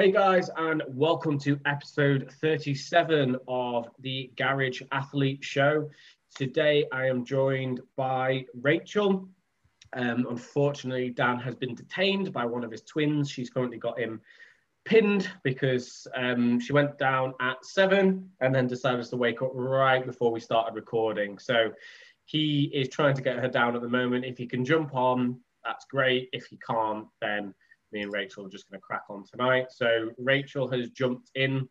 Hey guys, and welcome to episode 37 of the Garage Athlete Show. Today I am joined by Rachel. Um, unfortunately, Dan has been detained by one of his twins. She's currently got him pinned because um, she went down at seven and then decided to wake up right before we started recording. So he is trying to get her down at the moment. If he can jump on, that's great. If he can't, then me and Rachel are just going to crack on tonight. So Rachel has jumped in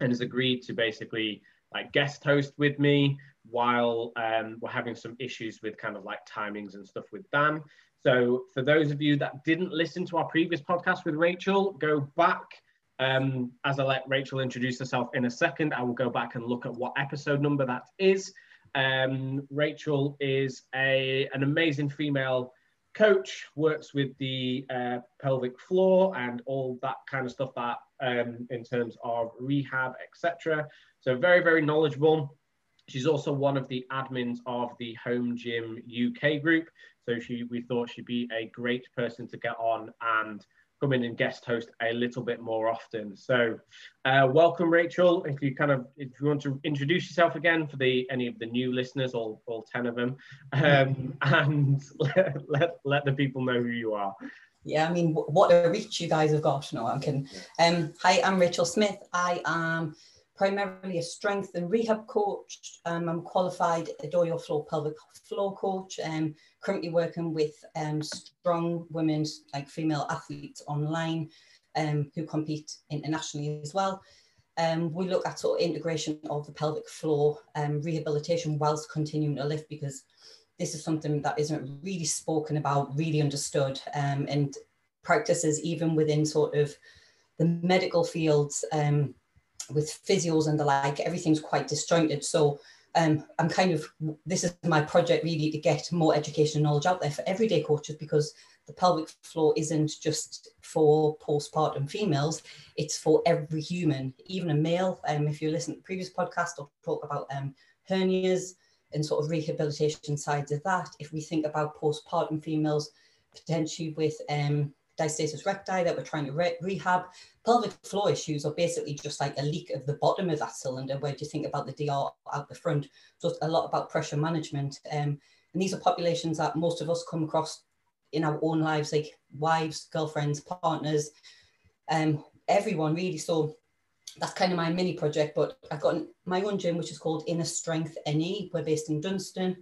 and has agreed to basically like guest host with me while um, we're having some issues with kind of like timings and stuff with Dan. So for those of you that didn't listen to our previous podcast with Rachel, go back. Um, as I let Rachel introduce herself in a second, I will go back and look at what episode number that is. Um, Rachel is a an amazing female coach works with the uh, pelvic floor and all that kind of stuff that um, in terms of rehab etc so very very knowledgeable. She's also one of the admins of the home gym uk group. So she we thought she'd be a great person to get on and come in and guest host a little bit more often. So, uh, welcome, Rachel. If you kind of, if you want to introduce yourself again for the any of the new listeners, all, all ten of them, um, and let, let, let the people know who you are. Yeah, I mean, what a reach you guys have got. No, I'm kidding. Um, hi, I'm Rachel Smith. I am primarily a strength and rehab coach. Um, I'm qualified Adoyo Floor pelvic floor coach. Um, currently working with um, strong women, like female athletes online, um, who compete internationally as well. Um, we look at sort of integration of the pelvic floor um, rehabilitation whilst continuing to lift because this is something that isn't really spoken about, really understood, um, and practices even within sort of the medical fields um, with physios and the like, everything's quite disjointed. So um, I'm kind of, this is my project really to get more education and knowledge out there for everyday coaches because the pelvic floor isn't just for postpartum females, it's for every human, even a male. Um, if you listen to the previous podcast, I'll talk about um, hernias and sort of rehabilitation sides of that. If we think about postpartum females, potentially with um, diastasis recti that we're trying to re- rehab, pelvic floor issues are basically just like a leak of the bottom of that cylinder. Where do you think about the DR out the front? So a lot about pressure management. Um, and these are populations that most of us come across in our own lives, like wives, girlfriends, partners, um, everyone really. So that's kind of my mini project. But I've got my own gym, which is called Inner Strength NE. We're based in Dunston.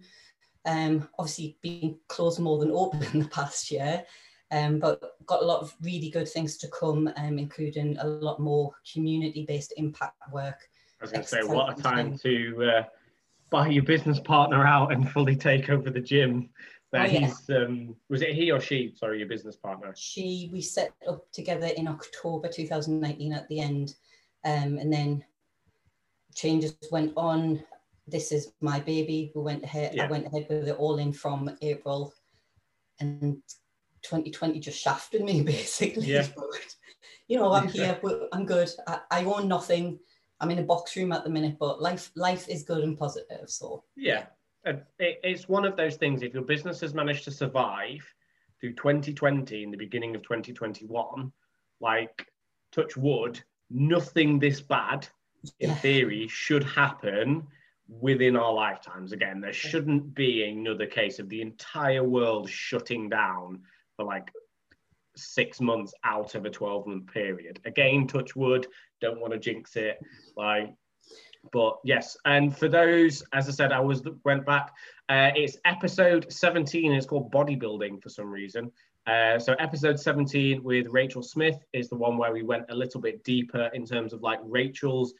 Um, obviously, being closed more than open in the past year. Um, but got a lot of really good things to come, um, including a lot more community-based impact work. I was going to say, what a time to uh, buy your business partner out and fully take over the gym. That oh, he's yeah. um, was it he or she? Sorry, your business partner. She. We set up together in October 2019 at the end, um, and then changes went on. This is my baby. We went ahead. Yeah. I went ahead with it all in from April, and 2020 just shafted me basically. Yeah. you know, I'm here, but I'm good. I, I, own nothing. I'm in a box room at the minute, but life life is good and positive. So yeah, it, it's one of those things. If your business has managed to survive through 2020 and the beginning of 2021, like touch wood, nothing this bad in yeah. theory should happen within our lifetimes. Again, there shouldn't be another case of the entire world shutting down for like six months out of a 12 month period. Again, touch wood, don't want to jinx it. Like, but yes, and for those, as I said, I was went back. Uh, it's episode 17. It's called bodybuilding for some reason. Uh, so episode 17 with Rachel Smith is the one where we went a little bit deeper in terms of like Rachel's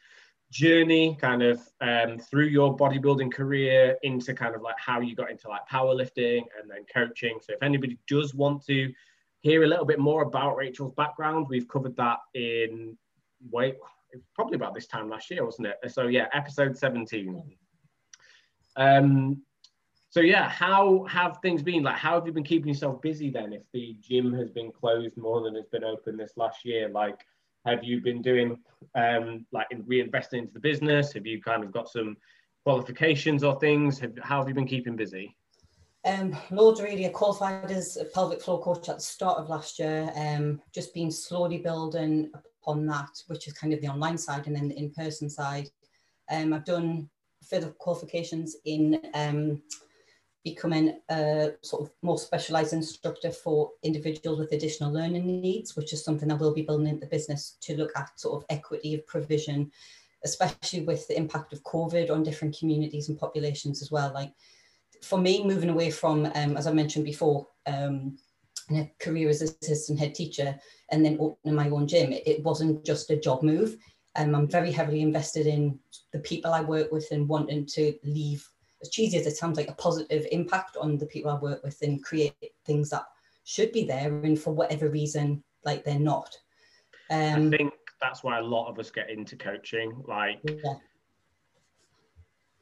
journey kind of um, through your bodybuilding career into kind of like how you got into like powerlifting and then coaching. So if anybody does want to hear a little bit more about Rachel's background, we've covered that in wait probably about this time last year, wasn't it? So yeah, episode 17. Um, so yeah, how have things been? Like, how have you been keeping yourself busy then? If the gym has been closed more than it's been open this last year, like have you been doing um, like in reinvesting into the business? Have you kind of got some qualifications or things? Have, how have you been keeping busy? Um, loads really. Qualified as a pelvic floor coach at the start of last year. Um, just been slowly building upon that, which is kind of the online side, and then the in-person side. Um, I've done further qualifications in um, becoming a sort of more specialised instructor for individuals with additional learning needs, which is something that we'll be building into the business to look at sort of equity of provision, especially with the impact of COVID on different communities and populations as well. Like for me, moving away from, um, as I mentioned before, um, a career as assistant head teacher and then opening my own gym, it, it wasn't just a job move. Um, I'm very heavily invested in the people I work with and wanting to leave, as cheesy as it sounds like, a positive impact on the people I work with and create things that should be there and for whatever reason, like they're not. Um, I think that's why a lot of us get into coaching. Like, yeah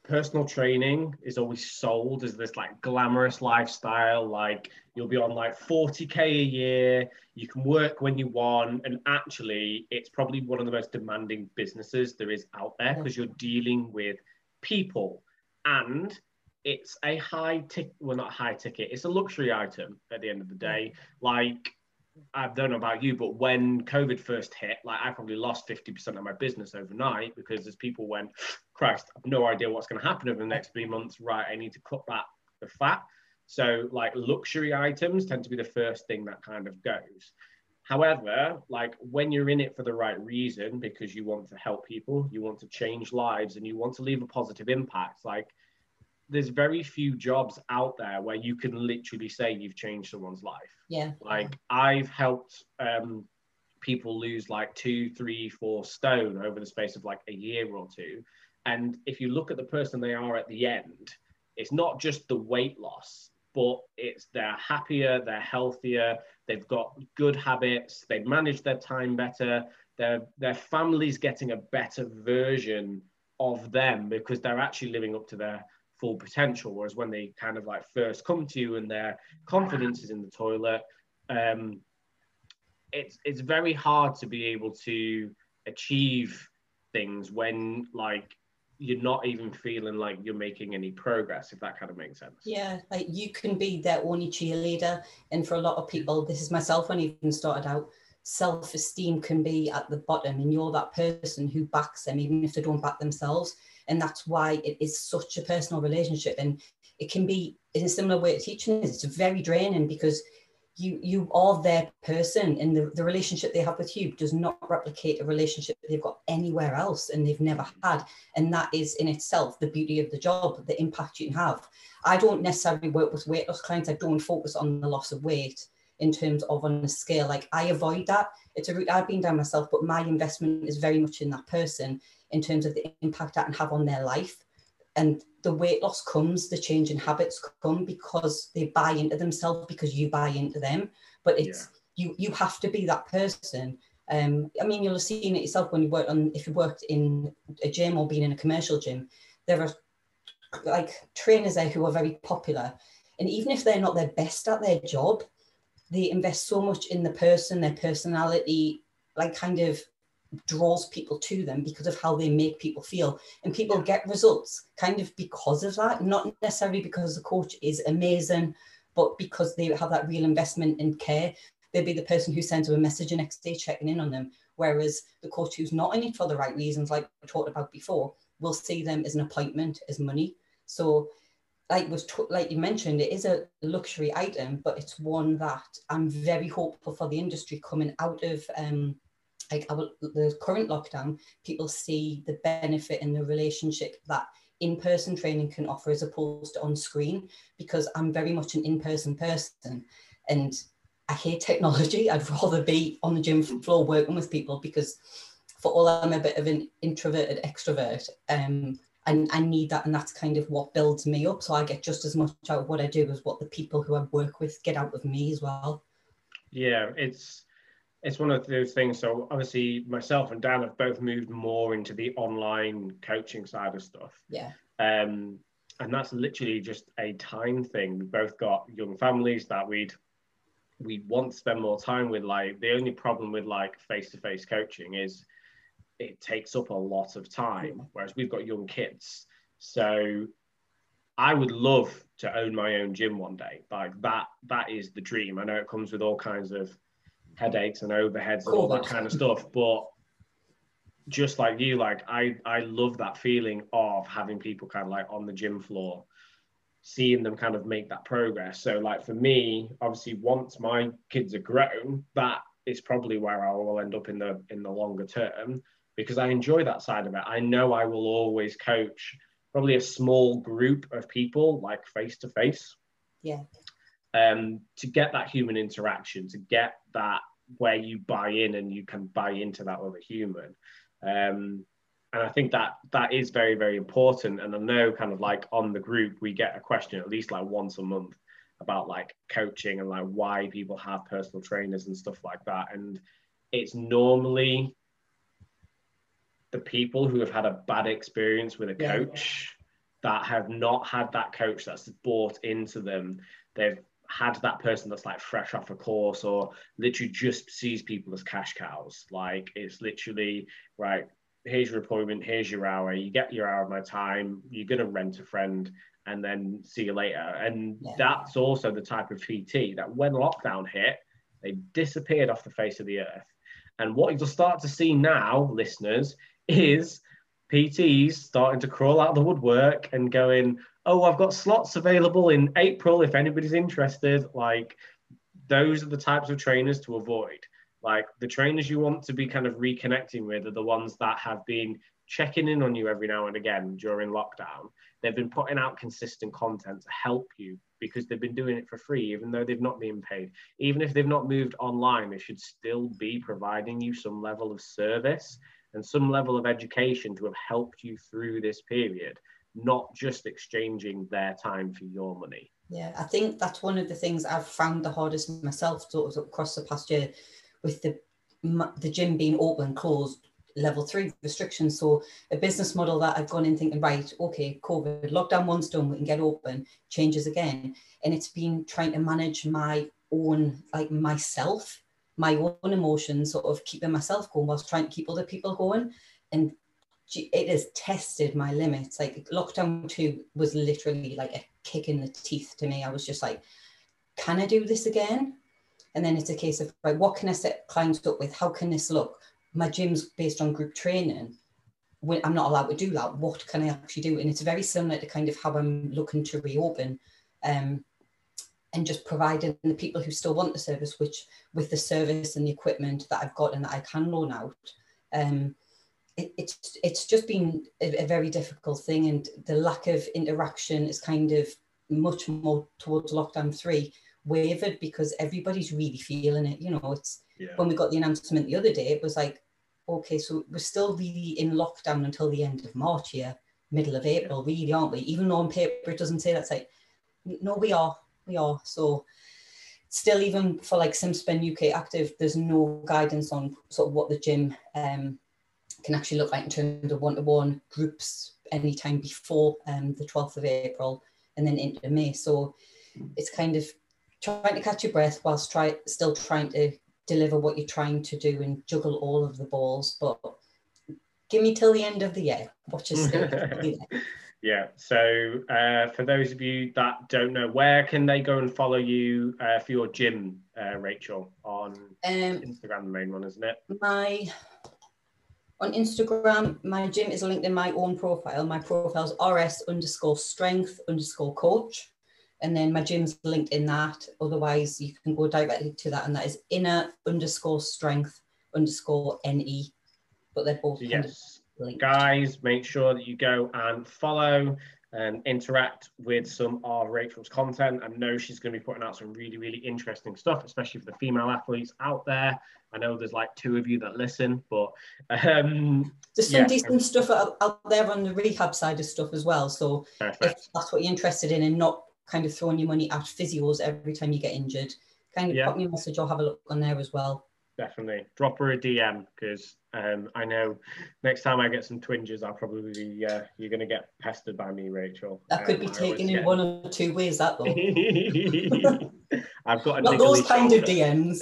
personal training is always sold as this like glamorous lifestyle like you'll be on like 40k a year you can work when you want and actually it's probably one of the most demanding businesses there is out there because you're dealing with people and it's a high ticket well not high ticket it's a luxury item at the end of the day like I don't know about you, but when COVID first hit, like I probably lost 50% of my business overnight because as people went, Christ, I've no idea what's going to happen over the next three months. Right, I need to cut back the fat. So, like luxury items tend to be the first thing that kind of goes. However, like when you're in it for the right reason, because you want to help people, you want to change lives, and you want to leave a positive impact, like there's very few jobs out there where you can literally say you've changed someone's life. Yeah. Like I've helped um, people lose like two, three, four stone over the space of like a year or two. And if you look at the person they are at the end, it's not just the weight loss, but it's they're happier, they're healthier, they've got good habits, they've managed their time better, their their family's getting a better version of them because they're actually living up to their full potential. Whereas when they kind of like first come to you and their confidence is in the toilet, um, it's it's very hard to be able to achieve things when like you're not even feeling like you're making any progress if that kind of makes sense. Yeah like you can be their only cheerleader and for a lot of people this is myself when I even started out self-esteem can be at the bottom and you're that person who backs them even if they don't back themselves and that's why it is such a personal relationship and it can be in a similar way to teaching it's very draining because you you are their person and the, the relationship they have with you does not replicate a relationship they've got anywhere else and they've never had. And that is in itself the beauty of the job the impact you can have. I don't necessarily work with weight loss clients. I don't focus on the loss of weight in terms of on a scale. Like i avoid that. It's a route i've been down myself but my investment is very much in that person in terms of the impact that can have on their life. And the weight loss comes, the change in habits come because they buy into themselves because you buy into them. But it's yeah. you you have to be that person. Um, I mean, you'll have seen it yourself when you work on if you worked in a gym or being in a commercial gym. There are like trainers there who are very popular, and even if they're not their best at their job, they invest so much in the person, their personality, like kind of draws people to them because of how they make people feel. And people get results kind of because of that, not necessarily because the coach is amazing, but because they have that real investment and care. They'll be the person who sends them a message the next day checking in on them. Whereas the coach who's not in it for the right reasons, like we talked about before, will see them as an appointment, as money. So like was t- like you mentioned, it is a luxury item, but it's one that I'm very hopeful for the industry coming out of um, like our, the current lockdown, people see the benefit in the relationship that in-person training can offer as opposed to on screen because I'm very much an in-person person and I hate technology. I'd rather be on the gym floor working with people because for all I'm a bit of an introverted extrovert, um, and I need that, and that's kind of what builds me up. So I get just as much out of what I do as what the people who I work with get out of me as well. Yeah, it's it's one of those things. So obviously, myself and Dan have both moved more into the online coaching side of stuff. Yeah. Um, and that's literally just a time thing. We both got young families that we'd we want to spend more time with. Like the only problem with like face to face coaching is it takes up a lot of time, whereas we've got young kids. So I would love to own my own gym one day. Like that, that is the dream. I know it comes with all kinds of headaches and overheads and all that kind of stuff. But just like you, like I I love that feeling of having people kind of like on the gym floor, seeing them kind of make that progress. So like for me, obviously, once my kids are grown, that is probably where I will end up in the in the longer term because I enjoy that side of it. I know I will always coach probably a small group of people, like face to face. Yeah. Um, to get that human interaction, to get that where you buy in and you can buy into that other human. Um, and I think that that is very, very important. And I know kind of like on the group, we get a question at least like once a month about like coaching and like why people have personal trainers and stuff like that. And it's normally the people who have had a bad experience with a coach yeah. that have not had that coach that's bought into them. They've had that person that's like fresh off a course or literally just sees people as cash cows. Like it's literally right. Here's your appointment. Here's your hour. You get your hour of my time. You're gonna rent a friend and then see you later. And yeah. that's also the type of PT that when lockdown hit, they disappeared off the face of the earth. And what you'll start to see now, listeners, is PTs starting to crawl out of the woodwork and going, oh, I've got slots available in April if anybody's interested. Like, those are the types of trainers to avoid. Like, the trainers you want to be kind of reconnecting with are the ones that have been checking in on you every now and again during lockdown. They've been putting out consistent content to help you because they've been doing it for free, even though they've not been paid. Even if they've not moved online, they should still be providing you some level of service and some level of education to have helped you through this period, not just exchanging their time for your money. Yeah, I think that's one of the things I've found the hardest myself sort of across the past year with the the gym being open, closed, level three restrictions. So a business model that I've gone in thinking, right, okay, COVID, lockdown one's done, we can get open, changes again. And it's been trying to manage my own, like myself my own emotions, sort of keeping myself going whilst trying to keep other people going. And it has tested my limits. Like lockdown two was literally like a kick in the teeth to me. I was just like, can I do this again? And then it's a case of right, what can I set clients up with? How can this look? My gym's based on group training. When I'm not allowed to do that, what can I actually do? And it's very similar to kind of how I'm looking to reopen. Um, and just providing the people who still want the service, which with the service and the equipment that I've got and that I can loan out, um, it, it's it's just been a, a, very difficult thing, and the lack of interaction is kind of much more towards lockdown three wavered because everybody's really feeling it. You know, it's yeah. when we got the announcement the other day, it was like, okay, so we're still really in lockdown until the end of March here, middle of April, yeah. really, aren't we? Even though on paper it doesn't say that, it's like, no, we are we are. So still even for like SimSpend UK Active, there's no guidance on sort of what the gym um, can actually look like in terms of one-to-one groups anytime before um, the 12th of April and then into May. So it's kind of trying to catch your breath whilst try still trying to deliver what you're trying to do and juggle all of the balls. But give me till the end of the year. Watch us. Yeah. So uh, for those of you that don't know, where can they go and follow you uh, for your gym, uh, Rachel? On um, Instagram, the main one, isn't it? My on Instagram, my gym is linked in my own profile. My profile is rs underscore strength underscore coach. And then my gym's linked in that. Otherwise, you can go directly to that, and that is inner underscore strength underscore ne. But they're both yes guys, make sure that you go and follow and interact with some of Rachel's content. I know she's going to be putting out some really, really interesting stuff, especially for the female athletes out there. I know there's like two of you that listen, but um, there's some yeah. decent stuff out, there on the rehab side of stuff as well. So Perfect. if that's what you're interested in and not kind of throwing your money at physios every time you get injured, kind of yeah. pop me a message or have a look on there as well definitely drop her a DM because um, I know next time I get some twinges, I'll probably be, uh, you're going to get pestered by me, Rachel. That could um, be taken in get... one or two ways. That though. I've got a not those kind shoulder. of DMs.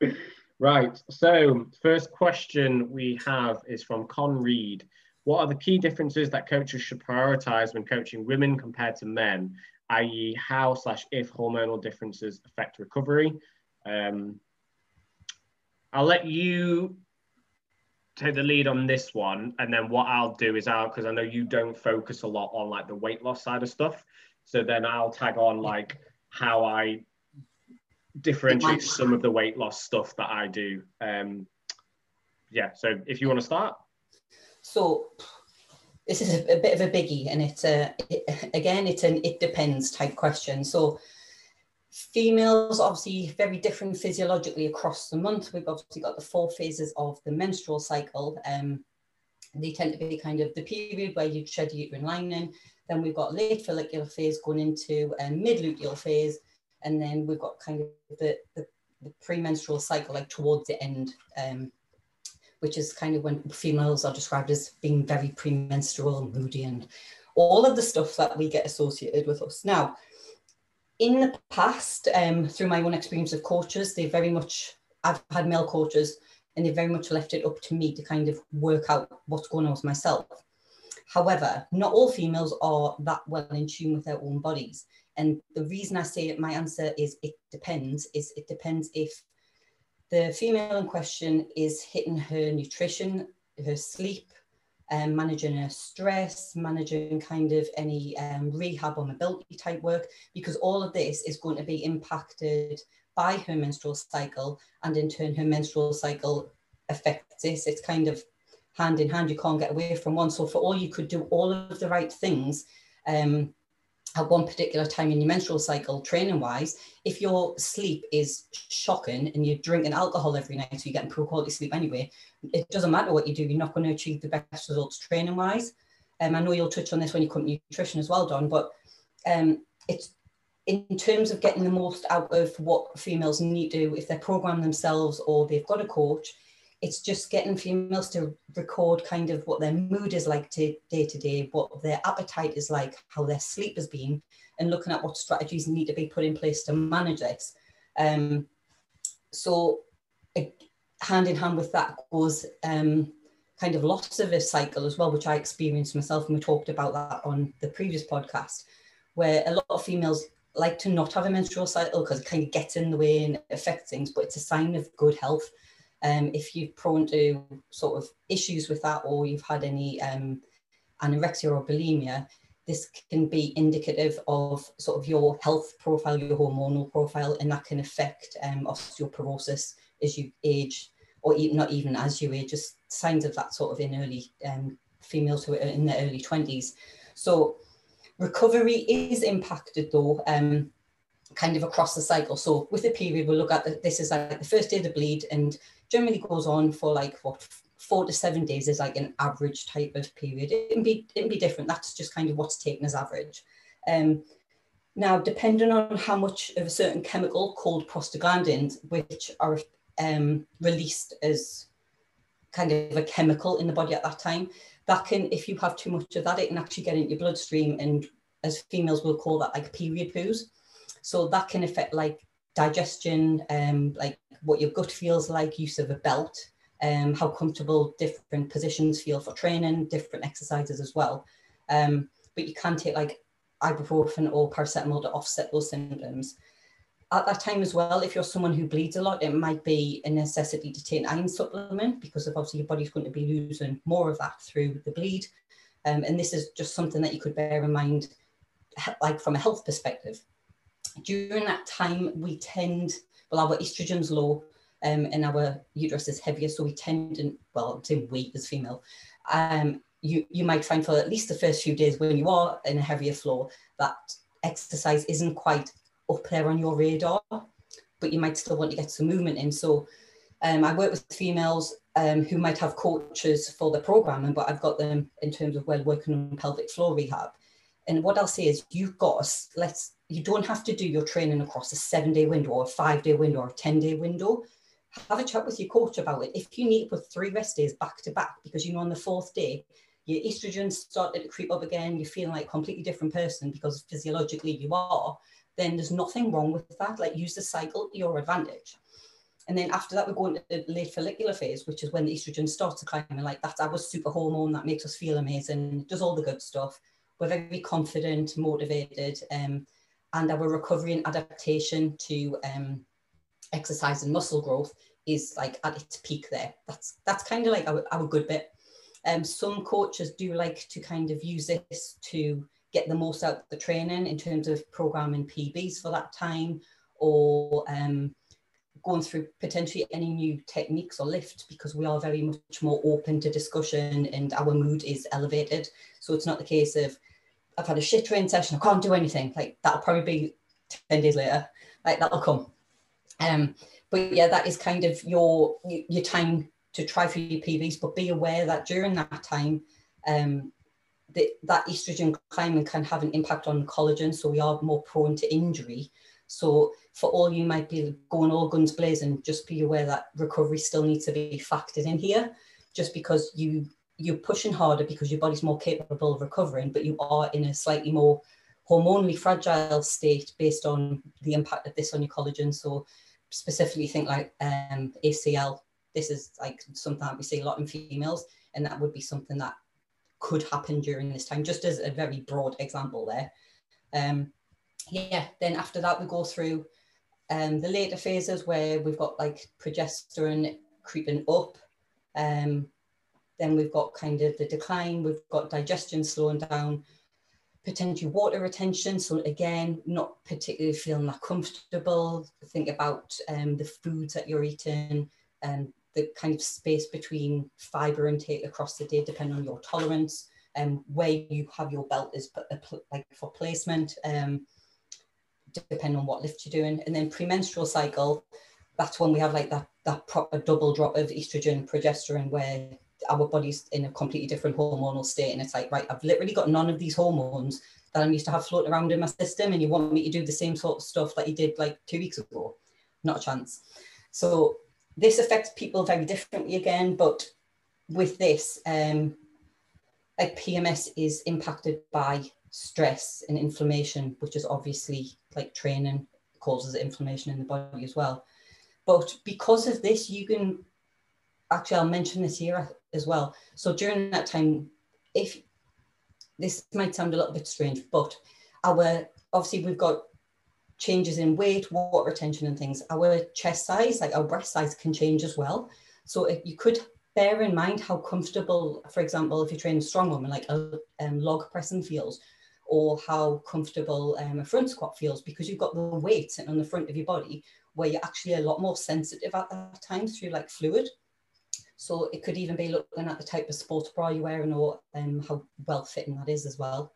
right. So first question we have is from Con Reed. What are the key differences that coaches should prioritize when coaching women compared to men? i.e., how slash if hormonal differences affect recovery? Um, I'll let you take the lead on this one, and then what I'll do is I'll because I know you don't focus a lot on like the weight loss side of stuff. So then I'll tag on like how I differentiate some of the weight loss stuff that I do. Um, yeah. So if you want to start. So this is a, a bit of a biggie, and it's a it, again it's an it depends type question. So females obviously very different physiologically across the month. We've obviously got the four phases of the menstrual cycle. Um, they tend to be kind of the period where you shed uterine lining. Then we've got late follicular phase going into a um, mid-luteal phase. And then we've got kind of the, the, the premenstrual cycle, like towards the end, um, which is kind of when females are described as being very premenstrual and moody and all of the stuff that we get associated with us. Now, in the past, um, through my own experience of coaches, they very much, I've had male coaches and they very much left it up to me to kind of work out what's going on with myself. However, not all females are that well in tune with their own bodies. And the reason I say my answer is it depends, is it depends if the female in question is hitting her nutrition, her sleep, um, managing her stress, managing kind of any um, rehab or mobility type work, because all of this is going to be impacted by her menstrual cycle, and in turn, her menstrual cycle affects this. It's kind of hand in hand. You can't get away from one. So, for all you could do all of the right things, um, at one particular time in your menstrual cycle, training wise, if your sleep is shocking and you're drinking alcohol every night, so you're getting poor quality sleep anyway, it doesn't matter what you do, you're not going to achieve the best results training wise. Um, I know you'll touch on this when you come to nutrition as well, Don, but um, it's in terms of getting the most out of what females need to do if they're themselves or they've got a coach it's just getting females to record kind of what their mood is like to, day to day, what their appetite is like, how their sleep has been, and looking at what strategies need to be put in place to manage this. Um, so, hand in hand with that goes um, kind of loss of a cycle as well, which I experienced myself, and we talked about that on the previous podcast, where a lot of females like to not have a menstrual cycle because it kind of gets in the way and affects things, but it's a sign of good health um, if you're prone to sort of issues with that or you've had any um, anorexia or bulimia, this can be indicative of sort of your health profile, your hormonal profile, and that can affect um, osteoporosis as you age, or even, not even as you age, just signs of that sort of in early um, females who are in their early 20s. So recovery is impacted though, um, kind of across the cycle. So with the period, we'll look at the, this is like the first day of the bleed and generally goes on for like what four to seven days is like an average type of period. It can be it can be different. That's just kind of what's taken as average. Um, now, depending on how much of a certain chemical called prostaglandins, which are um, released as kind of a chemical in the body at that time, that can, if you have too much of that, it can actually get into your bloodstream, and as females will call that like period poos. So that can affect like digestion, um, like what your gut feels like, use of a belt, um, how comfortable different positions feel for training, different exercises as well. Um, but you can take like ibuprofen or paracetamol to offset those symptoms. At that time as well, if you're someone who bleeds a lot, it might be a necessity to take an iron supplement because of obviously your body's going to be losing more of that through the bleed. Um, and this is just something that you could bear in mind, like from a health perspective. During that time, we tend well, our estrogen's low um, and our uterus is heavier, so we tend to, well, I'm saying we as female, um, you, you might find for at least the first few days when you are in a heavier flow that exercise isn't quite up there on your radar, but you might still want to get some movement in. So um, I work with females um, who might have coaches for the programming, but I've got them in terms of well working on pelvic floor rehab. And what I'll say is you've got, let's, you don't have to do your training across a seven day window or a five day window or a 10 day window. Have a chat with your coach about it. If you need to put three rest days back to back, because you know on the fourth day, your estrogen started to creep up again, you're feeling like a completely different person because physiologically you are, then there's nothing wrong with that. Like use the cycle to your advantage. And then after that, we're going to the late follicular phase, which is when the estrogen starts to climb. And like that's our super hormone that makes us feel amazing, does all the good stuff we're very confident, motivated, um, and our recovery and adaptation to um, exercise and muscle growth is like at its peak there. That's that's kind of like our, our good bit. Um, some coaches do like to kind of use this to get the most out of the training in terms of programming PBs for that time or um, going through potentially any new techniques or lift because we are very much more open to discussion and our mood is elevated. So it's not the case of I've had a shit training session, I can't do anything. Like that'll probably be 10 days later. Like that'll come. Um, but yeah, that is kind of your your time to try for your PBs, but be aware that during that time, um, that estrogen climbing can have an impact on collagen, so we are more prone to injury. So for all you might be going all guns blazing, just be aware that recovery still needs to be factored in here. Just because you you're pushing harder because your body's more capable of recovering, but you are in a slightly more hormonally fragile state based on the impact of this on your collagen. So specifically think like um, ACL. This is like something we see a lot in females, and that would be something that could happen during this time, just as a very broad example there. Um, yeah, then after that, we go through um, the later phases where we've got like progesterone creeping up. Um, then we've got kind of the decline, we've got digestion slowing down, potentially water retention. So again, not particularly feeling that comfortable. Think about um, the foods that you're eating and the kind of space between fiber intake across the day, depending on your tolerance and um, where you have your belt is like for placement. Um, depending on what lift you're doing. And then premenstrual cycle, that's when we have like that that proper double drop of estrogen, progesterone, where our body's in a completely different hormonal state. And it's like, right, I've literally got none of these hormones that I'm used to have floating around in my system. And you want me to do the same sort of stuff that you did like two weeks ago. Not a chance. So this affects people very differently again, but with this, um, like PMS is impacted by stress and inflammation, which is obviously like training causes inflammation in the body as well. But because of this, you can actually, I'll mention this here as well. So during that time, if this might sound a little bit strange, but our obviously we've got changes in weight, water retention, and things. Our chest size, like our breast size, can change as well. So if you could bear in mind how comfortable, for example, if you train a strong woman, like a um, log pressing feels, or how comfortable um, a front squat feels because you've got the weight sitting on the front of your body where you're actually a lot more sensitive at that time through like fluid. So it could even be looking at the type of sports bra you're wearing or um, how well fitting that is as well.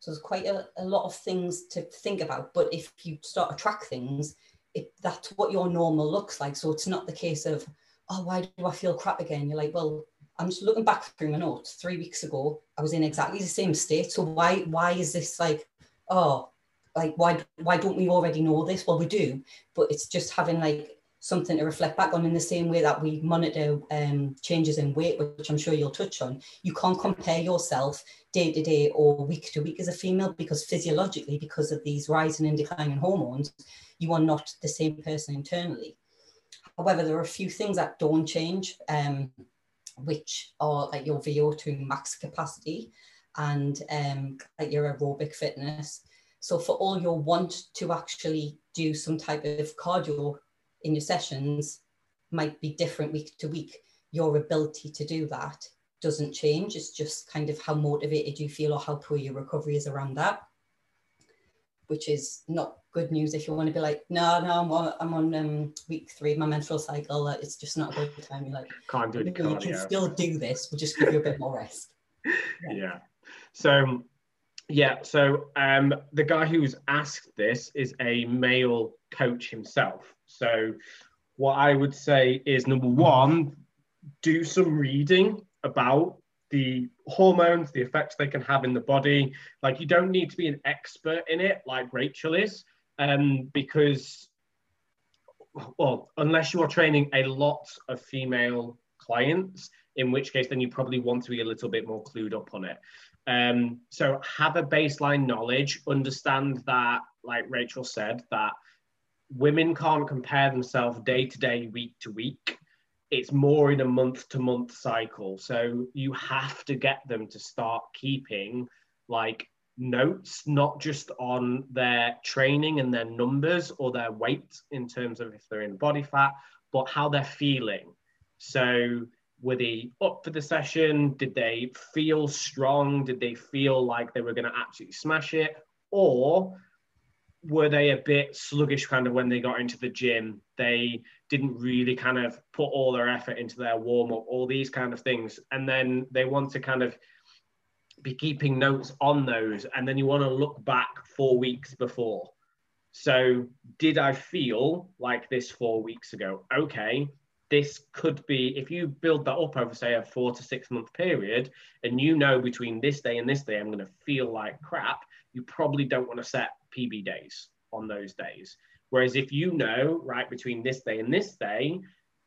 So there's quite a, a lot of things to think about. But if you start to track things, it, that's what your normal looks like. So it's not the case of, oh, why do I feel crap again? You're like, well, I'm just looking back through my notes. Three weeks ago, I was in exactly the same state. So why why is this like, oh, like why why don't we already know this? Well, we do, but it's just having like something to reflect back on in the same way that we monitor um, changes in weight, which I'm sure you'll touch on. You can't compare yourself day to day or week to week as a female because physiologically, because of these rising and declining hormones, you are not the same person internally. However, there are a few things that don't change. Um, which are like your VO2 max capacity and um, like your aerobic fitness. So for all your want to actually do some type of cardio in your sessions might be different week to week. Your ability to do that doesn't change. It's just kind of how motivated you feel or how poor your recovery is around that which is not good news if you want to be like, no, no, I'm on, I'm on um, week three my menstrual cycle. Uh, it's just not a good time. You're like, can't do it. You can still do this. We'll just give you a bit more rest. Yeah. yeah. So, yeah. So um, the guy who's asked this is a male coach himself. So, what I would say is number one, do some reading about the hormones, the effects they can have in the body. Like you don't need to be an expert in it, like Rachel is, um, because, well, unless you are training a lot of female clients, in which case then you probably want to be a little bit more clued up on it. Um, so have a baseline knowledge, understand that, like Rachel said, that women can't compare themselves day to day, week to week it's more in a month to month cycle. So you have to get them to start keeping like notes, not just on their training and their numbers or their weight in terms of if they're in body fat, but how they're feeling. So were they up for the session? Did they feel strong? Did they feel like they were going to absolutely smash it? Or were they a bit sluggish kind of when they got into the gym? They didn't really kind of put all their effort into their warm up, all these kind of things. And then they want to kind of be keeping notes on those. And then you want to look back four weeks before. So, did I feel like this four weeks ago? Okay, this could be if you build that up over say a four to six month period and you know between this day and this day i'm going to feel like crap you probably don't want to set pb days on those days whereas if you know right between this day and this day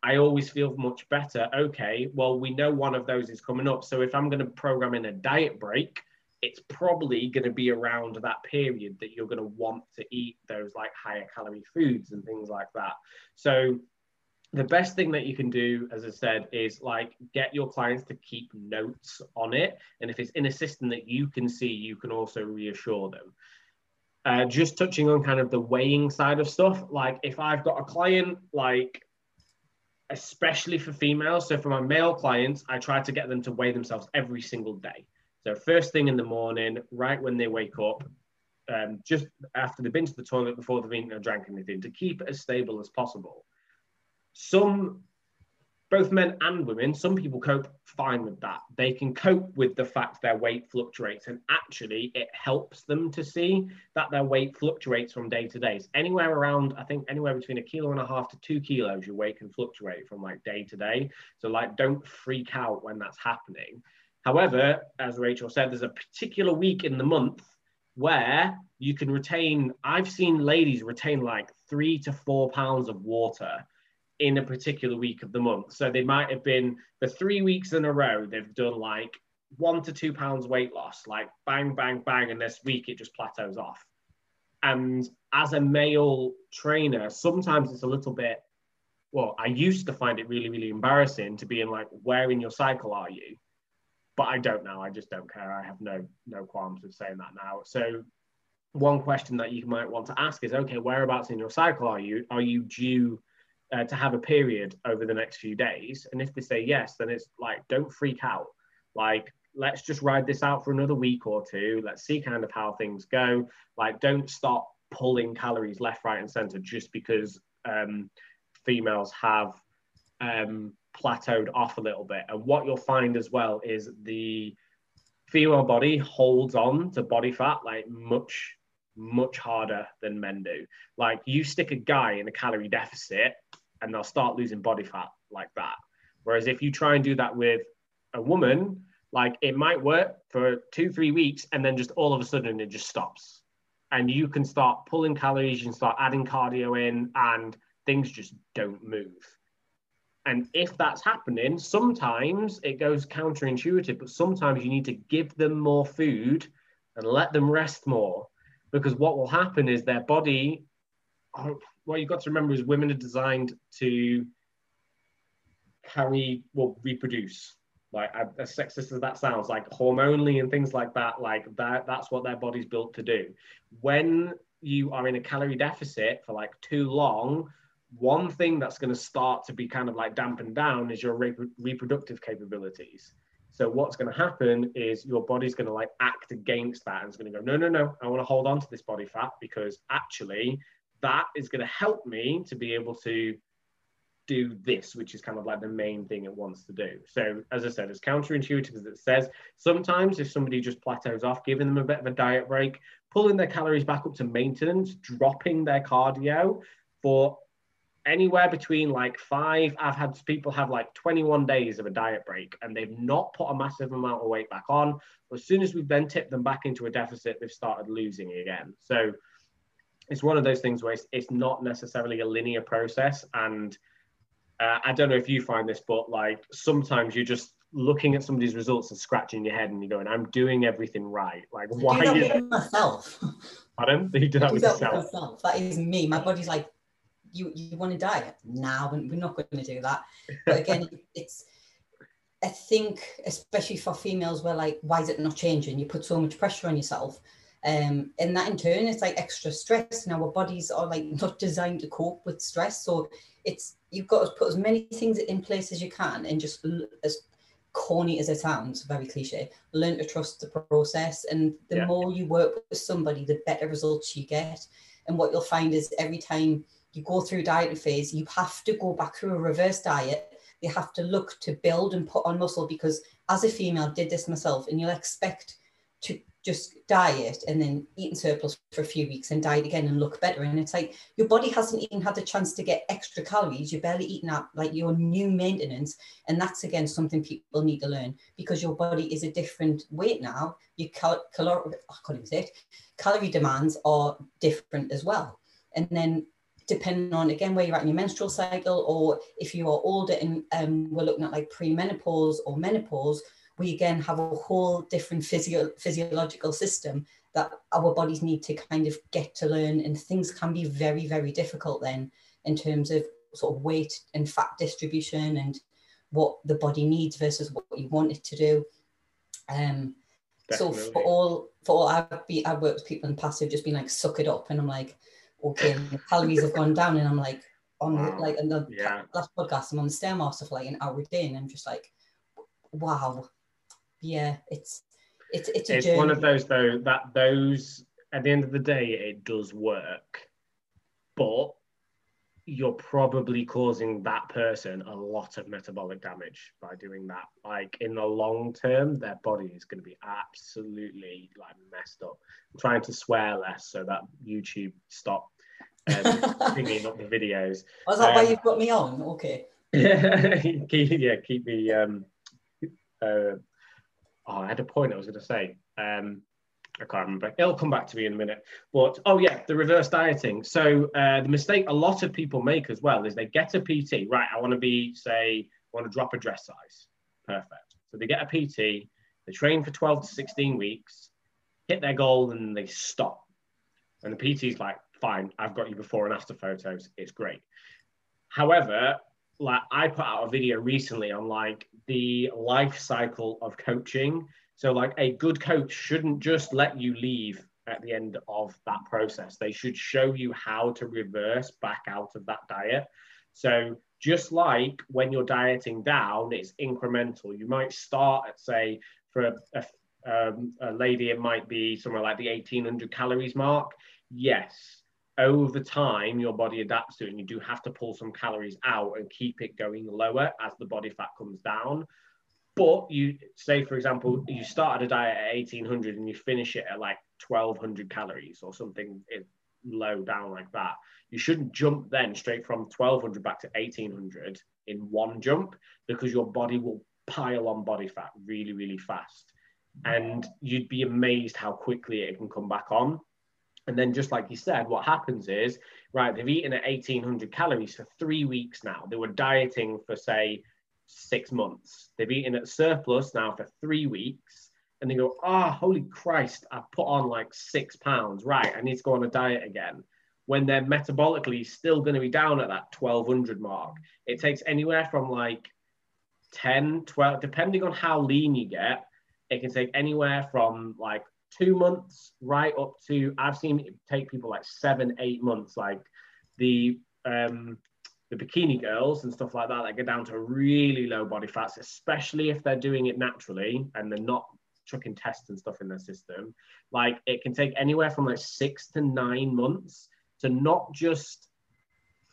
i always feel much better okay well we know one of those is coming up so if i'm going to program in a diet break it's probably going to be around that period that you're going to want to eat those like higher calorie foods and things like that so the best thing that you can do, as I said, is like get your clients to keep notes on it. And if it's in a system that you can see, you can also reassure them. Uh, just touching on kind of the weighing side of stuff, like if I've got a client, like especially for females, so for my male clients, I try to get them to weigh themselves every single day. So first thing in the morning, right when they wake up, um, just after they've been to the toilet before they've eaten or drank anything, to keep it as stable as possible some both men and women, some people cope fine with that. They can cope with the fact their weight fluctuates, and actually, it helps them to see that their weight fluctuates from day to day. So anywhere around, I think, anywhere between a kilo and a half to two kilos, your weight can fluctuate from like day to day. So, like, don't freak out when that's happening. However, as Rachel said, there's a particular week in the month where you can retain, I've seen ladies retain like three to four pounds of water in a particular week of the month. So they might have been the three weeks in a row, they've done like one to two pounds weight loss, like bang, bang, bang. And this week it just plateaus off. And as a male trainer, sometimes it's a little bit, well, I used to find it really, really embarrassing to be in like, where in your cycle are you? But I don't now. I just don't care. I have no no qualms with saying that now. So one question that you might want to ask is, okay, whereabouts in your cycle are you? Are you due uh, to have a period over the next few days. And if they say yes, then it's like, don't freak out. Like, let's just ride this out for another week or two. Let's see kind of how things go. Like, don't stop pulling calories left, right, and center just because um, females have um, plateaued off a little bit. And what you'll find as well is the female body holds on to body fat like much much harder than men do. Like you stick a guy in a calorie deficit and they'll start losing body fat like that. Whereas if you try and do that with a woman, like it might work for two, three weeks, and then just all of a sudden it just stops. And you can start pulling calories, you can start adding cardio in, and things just don't move. And if that's happening, sometimes it goes counterintuitive, but sometimes you need to give them more food and let them rest more. Because what will happen is their body oh, what you've got to remember is women are designed to carry, well, reproduce. Like as sexist as that sounds, like hormonally and things like that, like that, that's what their body's built to do. When you are in a calorie deficit for like too long, one thing that's going to start to be kind of like dampened down is your re- reproductive capabilities. So what's going to happen is your body's going to like act against that and it's going to go, no, no, no, I want to hold on to this body fat because actually that is going to help me to be able to do this, which is kind of like the main thing it wants to do. So, as I said, as counterintuitive as it says, sometimes if somebody just plateaus off, giving them a bit of a diet break, pulling their calories back up to maintenance, dropping their cardio for anywhere between like five, I've had people have like 21 days of a diet break and they've not put a massive amount of weight back on. But as soon as we've then tipped them back into a deficit, they've started losing again. So, it's one of those things where it's, it's not necessarily a linear process and uh, i don't know if you find this but like sometimes you're just looking at somebody's results and scratching your head and you're going i'm doing everything right like why do that with myself pardon you do that, with, that yourself? with myself that is me my body's like you you want to diet now we're not going to do that but again it's I think, especially for females, where like, why is it not changing? You put so much pressure on yourself. Um, and that in turn, it's like extra stress. And our bodies are like not designed to cope with stress. So it's you've got to put as many things in place as you can and just as corny as it sounds, very cliche, learn to trust the process. And the yeah. more you work with somebody, the better results you get. And what you'll find is every time you go through diet phase, you have to go back through a reverse diet. You have to look to build and put on muscle because as a female, I did this myself, and you'll expect to just diet and then eat in surplus for a few weeks and diet again and look better. And it's like your body hasn't even had the chance to get extra calories. You're barely eating up like your new maintenance. And that's again something people need to learn because your body is a different weight now. Your cal- calor- I can't even say it. Calorie demands are different as well. And then depending on again where you're at in your menstrual cycle or if you are older and um, we're looking at like premenopause or menopause, we again have a whole different physio- physiological system that our bodies need to kind of get to learn and things can be very very difficult then in terms of sort of weight and fat distribution and what the body needs versus what you want it to do. Um so for all for all I've be I've worked with people in the past who've just been like suck it up and I'm like okay the calories have gone down and I'm like on wow. like in the yeah. last podcast I'm on the stairmaster for like an hour a day and I'm just like wow yeah, it's it's it's a it's journey. one of those though that those at the end of the day it does work, but you're probably causing that person a lot of metabolic damage by doing that. Like in the long term, their body is going to be absolutely like messed up. I'm trying to swear less so that YouTube stop um, bringing up the videos. Was that um, why you've got me on? Okay. yeah, keep me um, uh, oh, I had a point I was going to say. Um, I can't remember. It'll come back to me in a minute. But oh yeah, the reverse dieting. So uh, the mistake a lot of people make as well is they get a PT. Right, I want to be say, I want to drop a dress size. Perfect. So they get a PT. They train for 12 to 16 weeks, hit their goal, and they stop. And the PT's like, fine, I've got you before and after photos. It's great. However, like I put out a video recently on like the life cycle of coaching. So like a good coach shouldn't just let you leave at the end of that process. They should show you how to reverse back out of that diet. So just like when you're dieting down, it's incremental. You might start at say for a, um, a lady, it might be somewhere like the 1800 calories mark. Yes, over time your body adapts to it and you do have to pull some calories out and keep it going lower as the body fat comes down but you say for example you started a diet at 1800 and you finish it at like 1200 calories or something eh, low down like that you shouldn't jump then straight from 1200 back to 1800 in one jump because your body will pile on body fat really really fast and you'd be amazed how quickly it can come back on and then, just like you said, what happens is, right, they've eaten at 1800 calories for three weeks now. They were dieting for, say, six months. They've eaten at surplus now for three weeks. And they go, oh, holy Christ, I've put on like six pounds. Right, I need to go on a diet again. When they're metabolically still going to be down at that 1200 mark. It takes anywhere from like 10, 12, depending on how lean you get, it can take anywhere from like two months right up to I've seen it take people like seven, eight months, like the um the bikini girls and stuff like that that get down to really low body fats, especially if they're doing it naturally and they're not chucking tests and stuff in their system. Like it can take anywhere from like six to nine months to not just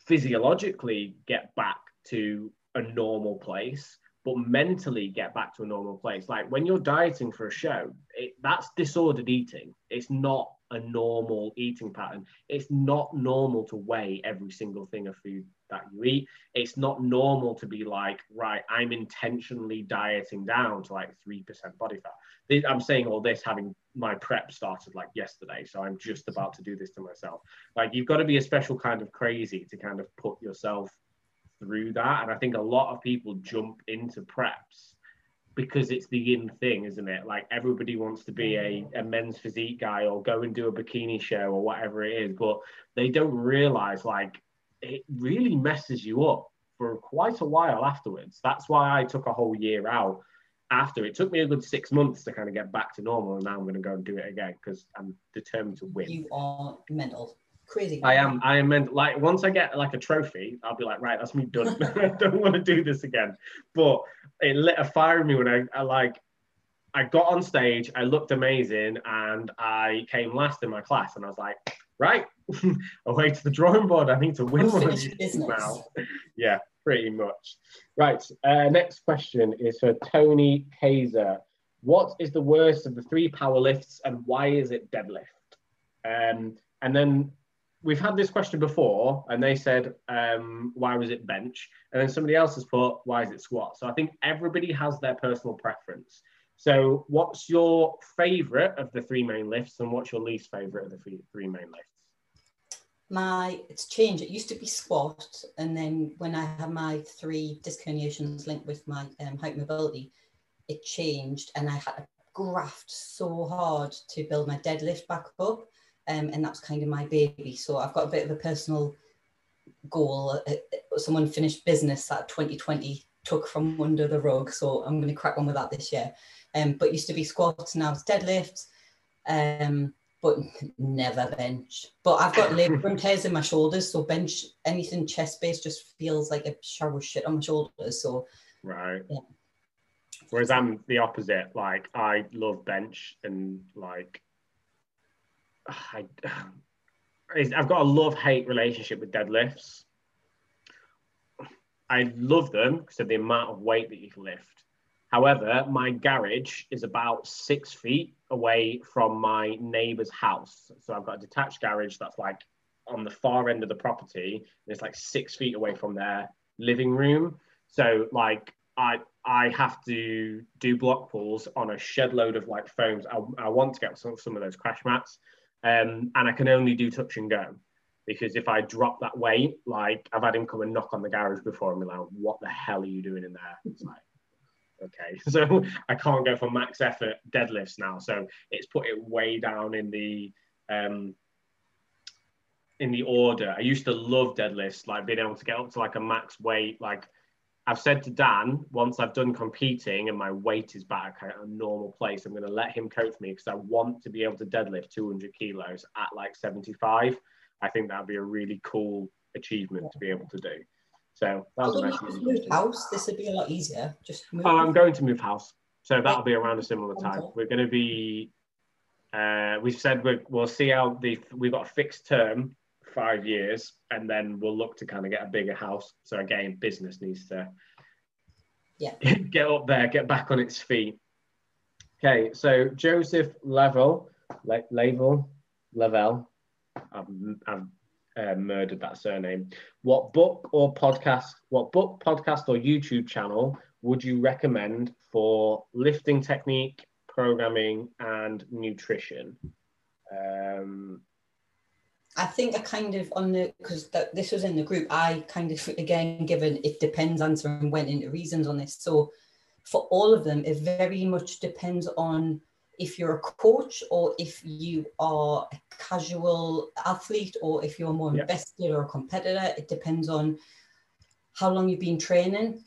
physiologically get back to a normal place, but mentally get back to a normal place. Like when you're dieting for a show, it, that's disordered eating. It's not a normal eating pattern. It's not normal to weigh every single thing of food that you eat. It's not normal to be like, right, I'm intentionally dieting down to like 3% body fat. I'm saying all this having my prep started like yesterday. So I'm just about to do this to myself. Like you've got to be a special kind of crazy to kind of put yourself through that. And I think a lot of people jump into preps because it's the in thing, isn't it? Like everybody wants to be a, a men's physique guy or go and do a bikini show or whatever it is, but they don't realize like it really messes you up for quite a while afterwards. That's why I took a whole year out after. It took me a good six months to kind of get back to normal, and now I'm going to go and do it again because I'm determined to win. You are mental. crazy. I am. I am meant like once I get like a trophy, I'll be like, right, that's me done. I don't want to do this again. But it lit a fire in me when I, I like I got on stage, I looked amazing, and I came last in my class, and I was like, right, away to the drawing board. I need to win one of these now. yeah, pretty much. Right. Uh, next question is for Tony Kaiser. What is the worst of the three power lifts, and why is it deadlift? Um, and then we've had this question before, and they said, um, why was it bench? And then somebody else has put, why is it squat? So I think everybody has their personal preference. So what's your favorite of the three main lifts, and what's your least favorite of the three, three main lifts? My it's changed. It used to be squat, and then when I had my three disc herniations linked with my um, mobility, it changed, and I had to graft so hard to build my deadlift back up um, and that's kind of my baby. So I've got a bit of a personal goal. Uh, uh, someone finished business that 2020 took from under the rug, so I'm going to crack on with that this year. Um, but used to be squats, now it's deadlifts, um, but never bench. But I've got labrum tears in my shoulders, so bench anything chest based just feels like a shower shit on my shoulders. So right. Yeah. Whereas I'm the opposite. Like I love bench and like I, I've got a love hate relationship with deadlifts. I love them because of the amount of weight that you can lift. However, my garage is about six feet away from my neighbour's house. So I've got a detached garage that's like on the far end of the property. And it's like six feet away from their living room. So like I I have to do block pulls on a shed load of like foams. I, I want to get some, some of those crash mats um, and I can only do touch and go because if I drop that weight, like I've had him come and knock on the garage before and be like, "What the hell are you doing in there?" It's like, okay, so I can't go for max effort deadlifts now. So it's put it way down in the um, in the order. I used to love deadlifts, like being able to get up to like a max weight, like I've said to Dan, once I've done competing and my weight is back at a normal place, I'm going to let him coach me because I want to be able to deadlift 200 kilos at like 75. I think that'd be a really cool achievement to be able to do. So that was a move house. This would be a lot easier. Just move. Oh, I'm going to move house, so that'll be around a similar time. We're going to be. Uh, we said we will see how the we've got a fixed term five years, and then we'll look to kind of get a bigger house. So again, business needs to yeah get up there, get back on its feet. Okay, so Joseph Level, Le- Level, Level, I've, I've uh, murdered that surname. What book or podcast, what book, podcast, or YouTube channel would you recommend for lifting technique, programming, and nutrition? Um, I think I kind of on the because this was in the group. I kind of again given it depends answer and went into reasons on this. So for all of them, it very much depends on if you're a coach or if you are a casual athlete or if you're more invested or a competitor. It depends on how long you've been training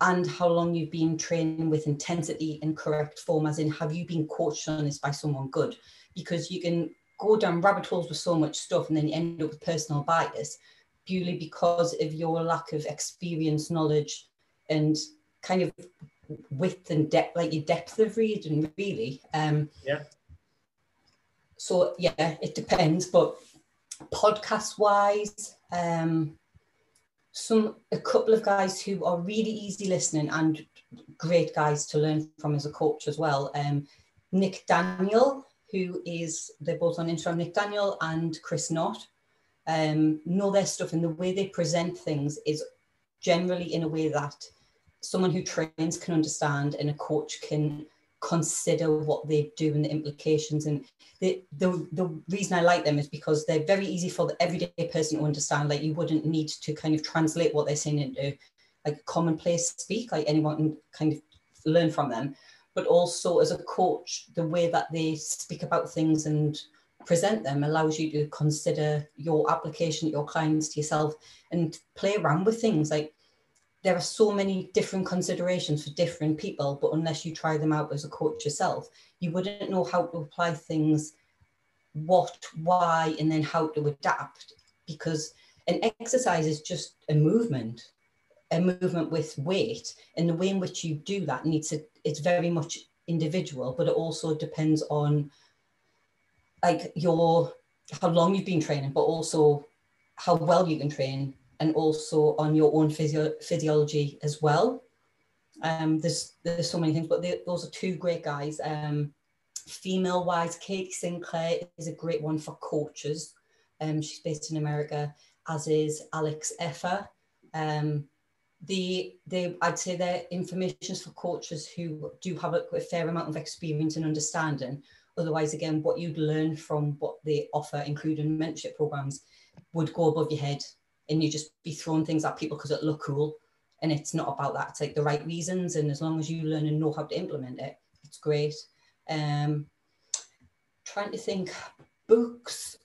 and how long you've been training with intensity and correct form, as in have you been coached on this by someone good? Because you can go down rabbit holes with so much stuff and then you end up with personal bias purely because of your lack of experience, knowledge, and kind of width and depth, like your depth of reading, really. Um, yeah. So yeah, it depends, but podcast wise, um, some a couple of guys who are really easy listening and great guys to learn from as a coach as well. Um, Nick Daniel, who is, they're both on Instagram, Nick Daniel and Chris Knott, um, know their stuff and the way they present things is generally in a way that someone who trains can understand and a coach can consider what they do and the implications. And the, the the reason i like them is because they're very easy for the everyday person to understand. Like you wouldn't need to kind of translate what they're saying into like commonplace speak like anyone can kind of learn from them. But also as a coach, the way that they speak about things and present them allows you to consider your application, your clients to yourself, and play around with things. Like there are so many different considerations for different people, but unless you try them out as a coach yourself, you wouldn't know how to apply things what, why, and then how to adapt. Because an exercise is just a movement, a movement with weight, and the way in which you do that needs to, it's very much individual, but it also depends on like your how long you've been training, but also how well you can train, and also on your own physio- physiology as well. Um, there's there's so many things, but they, those are two great guys. Um, female wise, Kate Sinclair is a great one for coaches. Um, she's based in America, as is Alex Effer. Um, the I'd say they're informations for coaches who do have a, a fair amount of experience and understanding. Otherwise, again, what you'd learn from what they offer, including mentorship programs, would go above your head, and you just be throwing things at people because it look cool, and it's not about that. It's like the right reasons, and as long as you learn and know how to implement it, it's great. Um, trying to think, books,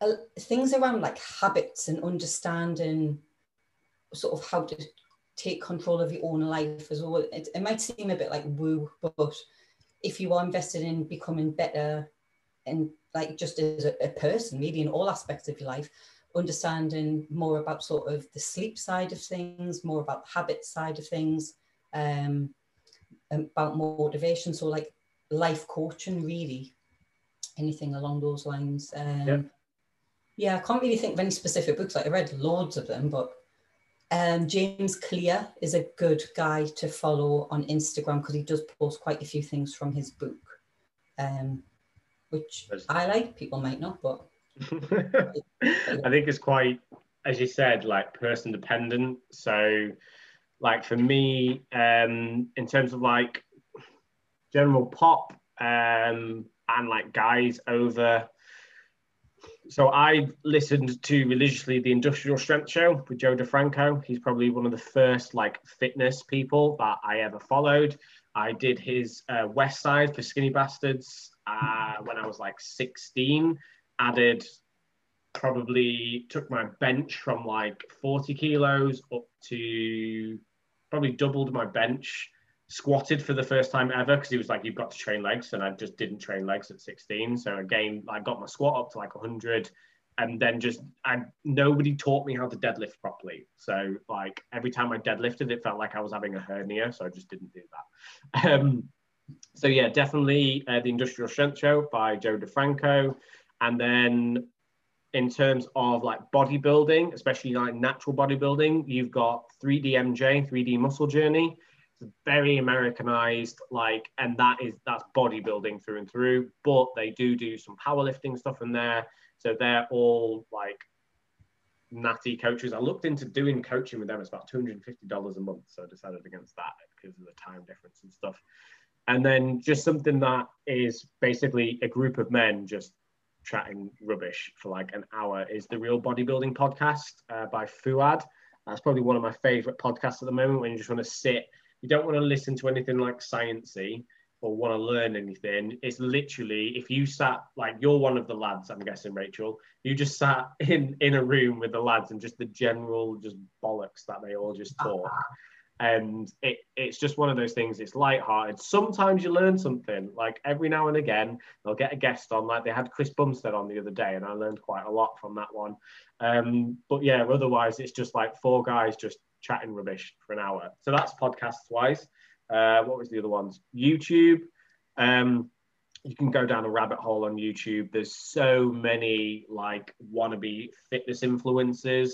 uh, things around like habits and understanding, sort of how to take control of your own life as well. It, it might seem a bit like woo, but if you are invested in becoming better and like just as a, a, person, maybe in all aspects of your life, understanding more about sort of the sleep side of things, more about the habit side of things, um, about motivation. So like life coaching, really, anything along those lines. Um, yeah. yeah, I can't really think of any specific books. Like I read loads of them, but um, James Clear is a good guy to follow on Instagram because he does post quite a few things from his book, um, which I like. People might not, but I think it's quite, as you said, like person dependent. So, like for me, um, in terms of like general pop um, and like guys over so I listened to religiously the Industrial Strength Show with Joe DeFranco. He's probably one of the first like fitness people that I ever followed. I did his uh, West Side for Skinny Bastards uh, when I was like 16. Added probably took my bench from like 40 kilos up to probably doubled my bench squatted for the first time ever because he was like, you've got to train legs. And I just didn't train legs at 16. So again, I got my squat up to like 100 and then just, I, nobody taught me how to deadlift properly. So like every time I deadlifted, it felt like I was having a hernia. So I just didn't do that. Um, so yeah, definitely uh, the Industrial Strength Show by Joe DeFranco. And then in terms of like bodybuilding, especially like natural bodybuilding, you've got 3D MJ, 3D Muscle Journey It's very Americanized, like, and that is that's bodybuilding through and through. But they do do some powerlifting stuff in there, so they're all like natty coaches. I looked into doing coaching with them. It's about two hundred and fifty dollars a month, so I decided against that because of the time difference and stuff. And then just something that is basically a group of men just chatting rubbish for like an hour is the Real Bodybuilding Podcast uh, by Fouad. That's probably one of my favorite podcasts at the moment when you just want to sit you don't want to listen to anything like sciency or want to learn anything. It's literally if you sat like you're one of the lads, I'm guessing, Rachel. You just sat in in a room with the lads and just the general just bollocks that they all just talk and it, it's just one of those things it's light-hearted. Sometimes you learn something like every now and again they'll get a guest on like they had chris bumstead on the other day and i learned quite a lot from that one. Um, but yeah otherwise it's just like four guys just chatting rubbish for an hour. So that's podcast wise. Uh, what was the other ones? Youtube. Um, you can go down a rabbit hole on youtube. There's so many like wannabe fitness influencers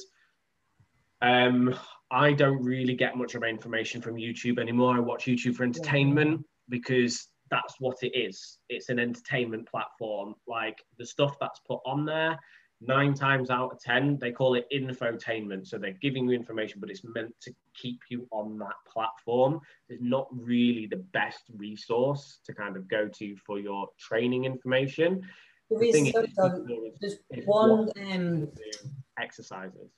um, I don't really get much of my information from YouTube anymore. I watch YouTube for entertainment because that's what it is. It's an entertainment platform. Like the stuff that's put on there, nine times out of 10, they call it infotainment. So they're giving you information, but it's meant to keep you on that platform. It's not really the best resource to kind of go to for your training information. There is, the is, there's one um, exercises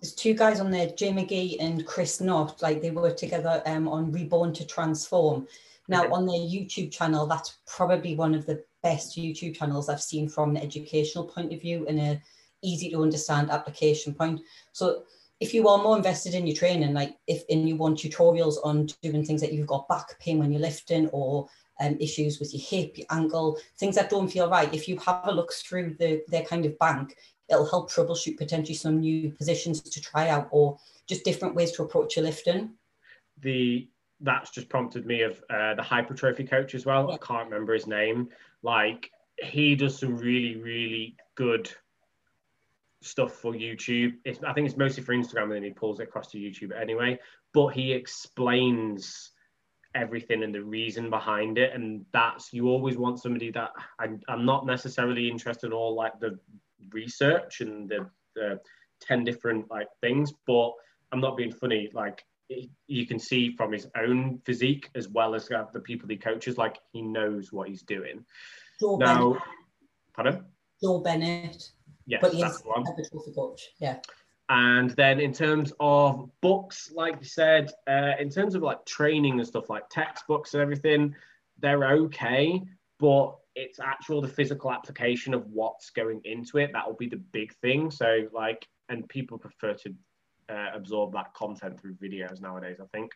there's two guys on there, Jay McGee and Chris Knott, like they work together um, on Reborn to Transform. Now, on their YouTube channel, that's probably one of the best YouTube channels I've seen from an educational point of view and a easy to understand application point. So if you are more invested in your training, like if and you want tutorials on doing things that you've got back pain when you're lifting or um, issues with your hip, your ankle, things that don't feel right, if you have a look through the their kind of bank, it'll help troubleshoot potentially some new positions to try out or just different ways to approach your lifting. The that's just prompted me of uh, the hypertrophy coach as well. Yeah. I can't remember his name. Like he does some really really good stuff for YouTube. It's, I think it's mostly for Instagram, and then he pulls it across to YouTube anyway. But he explains everything and the reason behind it, and that's you always want somebody that I'm, I'm not necessarily interested in all like the research and the, the ten different like things, but I'm not being funny. Like you can see from his own physique as well as the people he coaches, like he knows what he's doing. Joel now, Bennett. pardon? Joel Bennett. Yes, but that's one. hypertrophy coach. Yeah. And then in terms of books, like you said, uh, in terms of like training and stuff like textbooks and everything, they're okay, but it's actual the physical application of what's going into it that will be the big thing. So like, and people prefer to uh, absorb that content through videos nowadays, I think.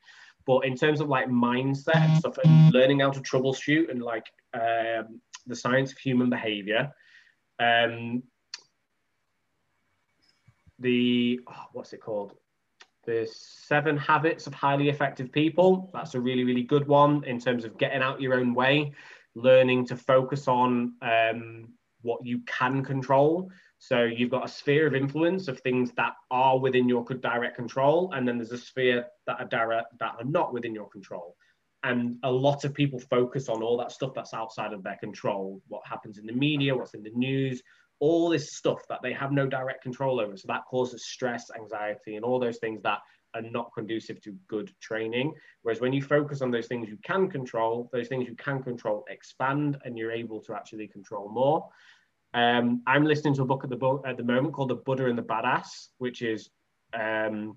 But in terms of like mindset and stuff, and learning how to troubleshoot and like um, the science of human behavior, um, the oh, what's it called? The seven habits of highly effective people. That's a really, really good one in terms of getting out your own way, learning to focus on um, what you can control. So you've got a sphere of influence of things that are within your direct control, and then there's a sphere that are direct that are not within your control. And a lot of people focus on all that stuff that's outside of their control. What happens in the media, what's in the news, all this stuff that they have no direct control over. So that causes stress, anxiety, and all those things that are not conducive to good training. Whereas when you focus on those things you can control, those things you can control expand and you're able to actually control more. Um, I'm listening to a book at the book at the moment called The Buddha and the Badass, which is um,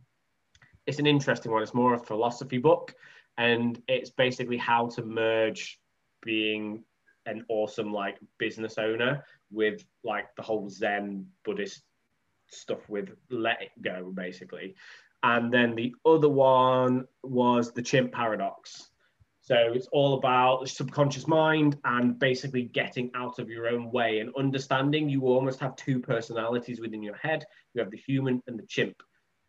it's an interesting one. It's more of a philosophy book, and it's basically how to merge being an awesome like business owner with like the whole Zen Buddhist stuff with let it go basically. And then the other one was the chimp paradox. So it's all about the subconscious mind and basically getting out of your own way and understanding you almost have two personalities within your head. You have the human and the chimp.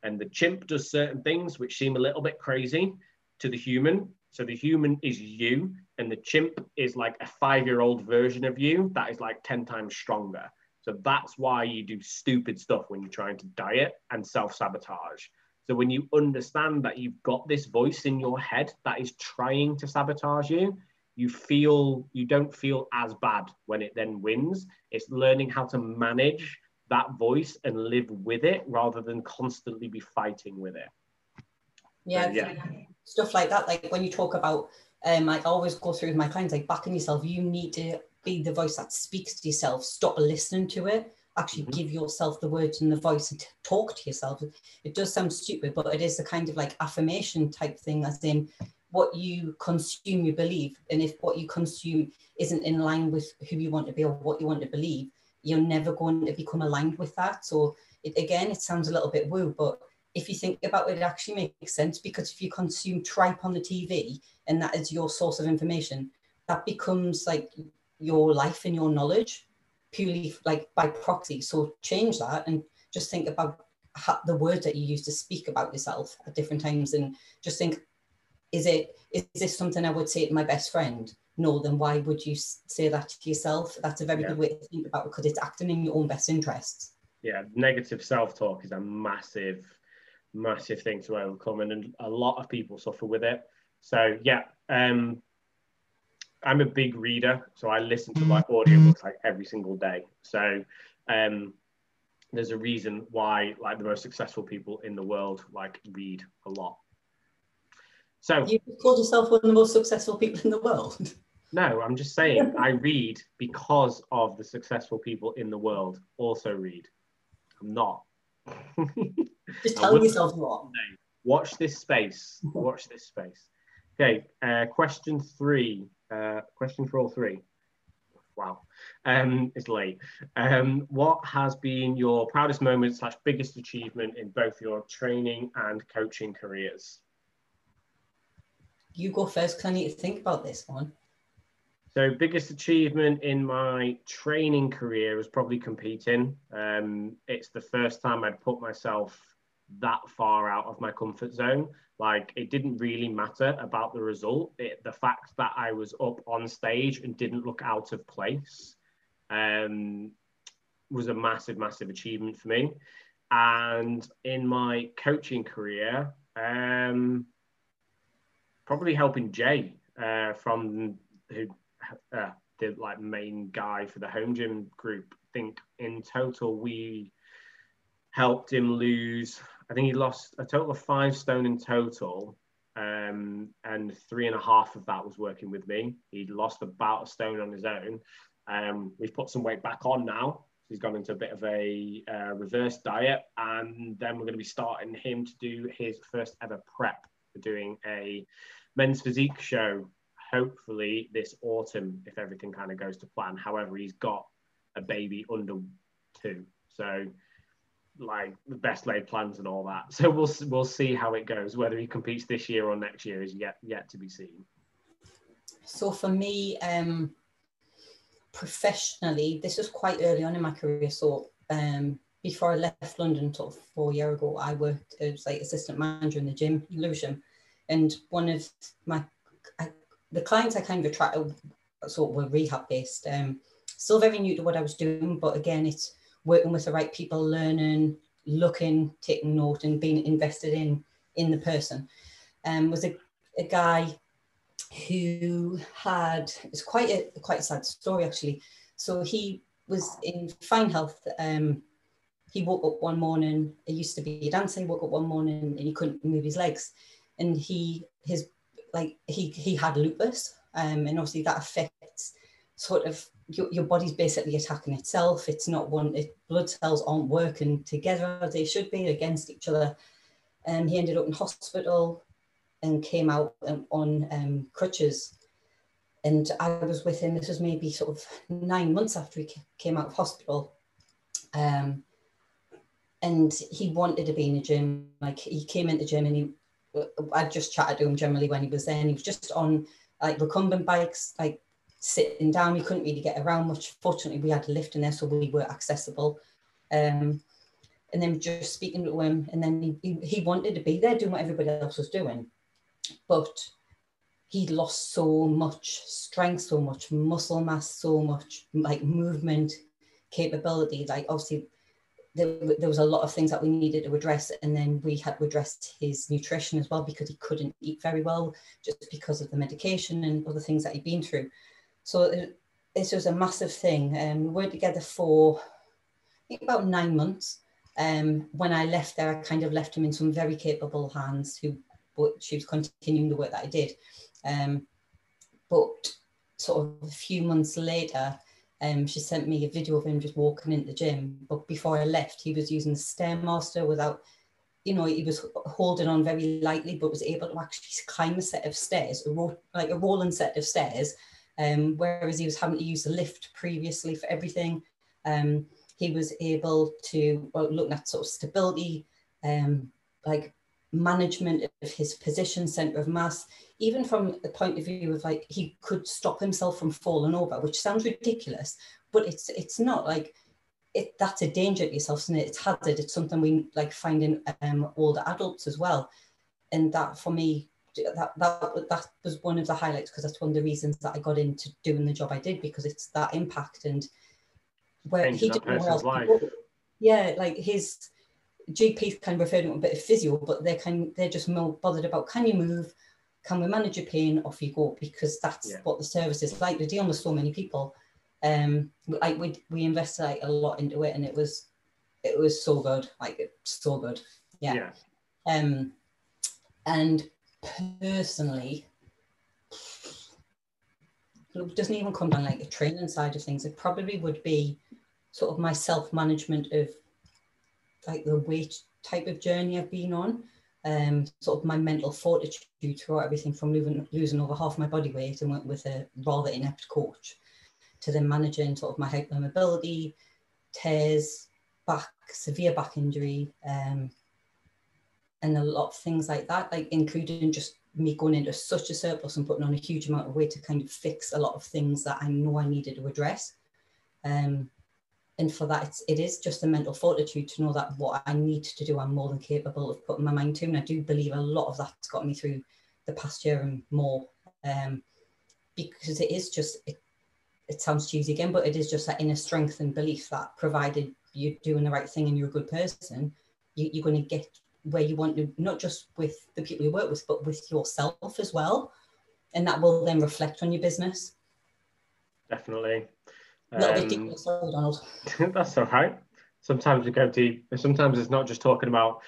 And the chimp does certain things which seem a little bit crazy to the human. So the human is you, and the chimp is like a five year old version of you that is like 10 times stronger. So that's why you do stupid stuff when you're trying to diet and self sabotage. So when you understand that you've got this voice in your head that is trying to sabotage you, you feel you don't feel as bad when it then wins. It's learning how to manage that voice and live with it rather than constantly be fighting with it. Yeah, yeah. stuff like that. Like when you talk about um, I always go through with my clients, like backing yourself, you need to be the voice that speaks to yourself. Stop listening to it. Actually, mm-hmm. give yourself the words and the voice and talk to yourself. It does sound stupid, but it is a kind of like affirmation type thing, as in what you consume, you believe. And if what you consume isn't in line with who you want to be or what you want to believe, you're never going to become aligned with that. So, it, again, it sounds a little bit woo, but if you think about it, it actually makes sense because if you consume tripe on the TV and that is your source of information, that becomes like your life and your knowledge purely like by proxy. So change that and just think about how, the words that you use to speak about yourself at different times and just think, is it is this something I would say to my best friend? No, then why would you say that to yourself? That's a very yeah. good way to think about it because it's acting in your own best interests. Yeah, negative self-talk is a massive massive thing to overcome, and a lot of people suffer with it. So yeah, um, I'm a big reader, so I listen to like audiobooks like every single day. So um, there's a reason why like the most successful people in the world like read a lot. So you called yourself one of the most successful people in the world. No, I'm just saying I read because of the successful people in the world also read. I'm not. Just tell yourself what. Watch this space. Watch this space. Okay, uh, question three. Uh, question for all three. wow, um, it's late. Um, what has been your proudest moment slash biggest achievement in both your training and coaching careers? You go first because I need to think about this one. So, biggest achievement in my training career was probably competing. Um, it's the first time I'd put myself that far out of my comfort zone. Like, it didn't really matter about the result. It, the fact that I was up on stage and didn't look out of place um, was a massive, massive achievement for me. And in my coaching career, um, probably helping Jay uh, from who uh, the like main guy for the home gym group. I think in total we helped him lose. I think he lost a total of five stone in total, um, and three and a half of that was working with me. He'd lost about a stone on his own. Um, we've put some weight back on now. He's gone into a bit of a uh, reverse diet, and then we're going to be starting him to do his first ever prep for doing a men's physique show hopefully this autumn if everything kind of goes to plan. However, he's got a baby under two, so like the best laid plans and all that. So we'll we'll see how it goes. Whether he competes this year or next year is yet yet to be seen. So for me, um, professionally, this was quite early on in my career. So um, before I left London, sort of four year ago, I worked as like assistant manager in the gym, Lewisham, and one of my I the clients I kind of attracted sort of were rehab based. Um, still very new to what I was doing, but again, it's working with the right people, learning, looking, taking note, and being invested in in the person. Um, was a, a guy who had it's quite a quite a sad story actually. So he was in fine health. Um, he woke up one morning. He used to be a dancer. He woke up one morning and he couldn't move his legs, and he his like he he had lupus, um, and obviously that affects sort of your, your body's basically attacking itself. It's not one. It, blood cells aren't working together they should be against each other. And he ended up in hospital and came out um, on um, crutches. And I was with him. This was maybe sort of nine months after he came out of hospital. Um, and he wanted to be in a gym. Like he came into gym and he I just chatted to him generally when he was there, and he was just on like recumbent bikes, like sitting down. We couldn't really get around much. Fortunately, we had a lift in there, so we were accessible. Um, and then just speaking to him, and then he, he, wanted to be there doing what everybody else was doing, but he lost so much strength, so much muscle mass, so much like movement capability. Like obviously there, there was a lot of things that we needed to address and then we had to address his nutrition as well because he couldn't eat very well just because of the medication and other things that he'd been through so this was a massive thing and um, we were together for I think about nine months um, when I left there I kind of left him in some very capable hands who but she was continuing the work that I did um, but sort of a few months later um, she sent me a video of him just walking into the gym. But before I left, he was using the Stairmaster without, you know, he was holding on very lightly, but was able to actually climb a set of stairs, a ro- like a rolling set of stairs. Um, whereas he was having to use the lift previously for everything. Um, he was able to, well, looking at sort of stability, um, like management of his position, center of mass, even from the point of view of like he could stop himself from falling over, which sounds ridiculous, but it's it's not like it that's a danger to yourself, and it? It's hazard. It's something we like find in um, older adults as well, and that for me that that that was one of the highlights because that's one of the reasons that I got into doing the job I did because it's that impact and where Changing he didn't know where else life. Yeah, like his GPs kind of refer to a bit of physio, but they're kind they're just more bothered about can you move, can we manage your pain, off you go, because that's yeah. what the service is like. We're dealing with so many people. Um, like we we invested like a lot into it, and it was it was so good, like it's so good. Yeah. yeah. Um, and personally, it doesn't even come down like the training side of things. It probably would be sort of my self management of like the weight type of journey I've been on. Um, sort of my mental fortitude throughout everything from losing, losing over half my body weight and went with a rather inept coach to then managing sort of my hypermobility, tears, back, severe back injury, um, and a lot of things like that, like including just me going into such a surplus and putting on a huge amount of weight to kind of fix a lot of things that I know I needed to address. Um, and for that, it's, it is just a mental fortitude to know that what I need to do, I'm more than capable of putting my mind to. And I do believe a lot of that's got me through the past year and more. Um, because it is just, it, it sounds cheesy again, but it is just that inner strength and belief that provided you're doing the right thing and you're a good person, you, you're going to get where you want to, not just with the people you work with, but with yourself as well. And that will then reflect on your business. Definitely. A little um, ridiculous, sorry, Donald. that's all right. Sometimes we go deep. Sometimes it's not just talking about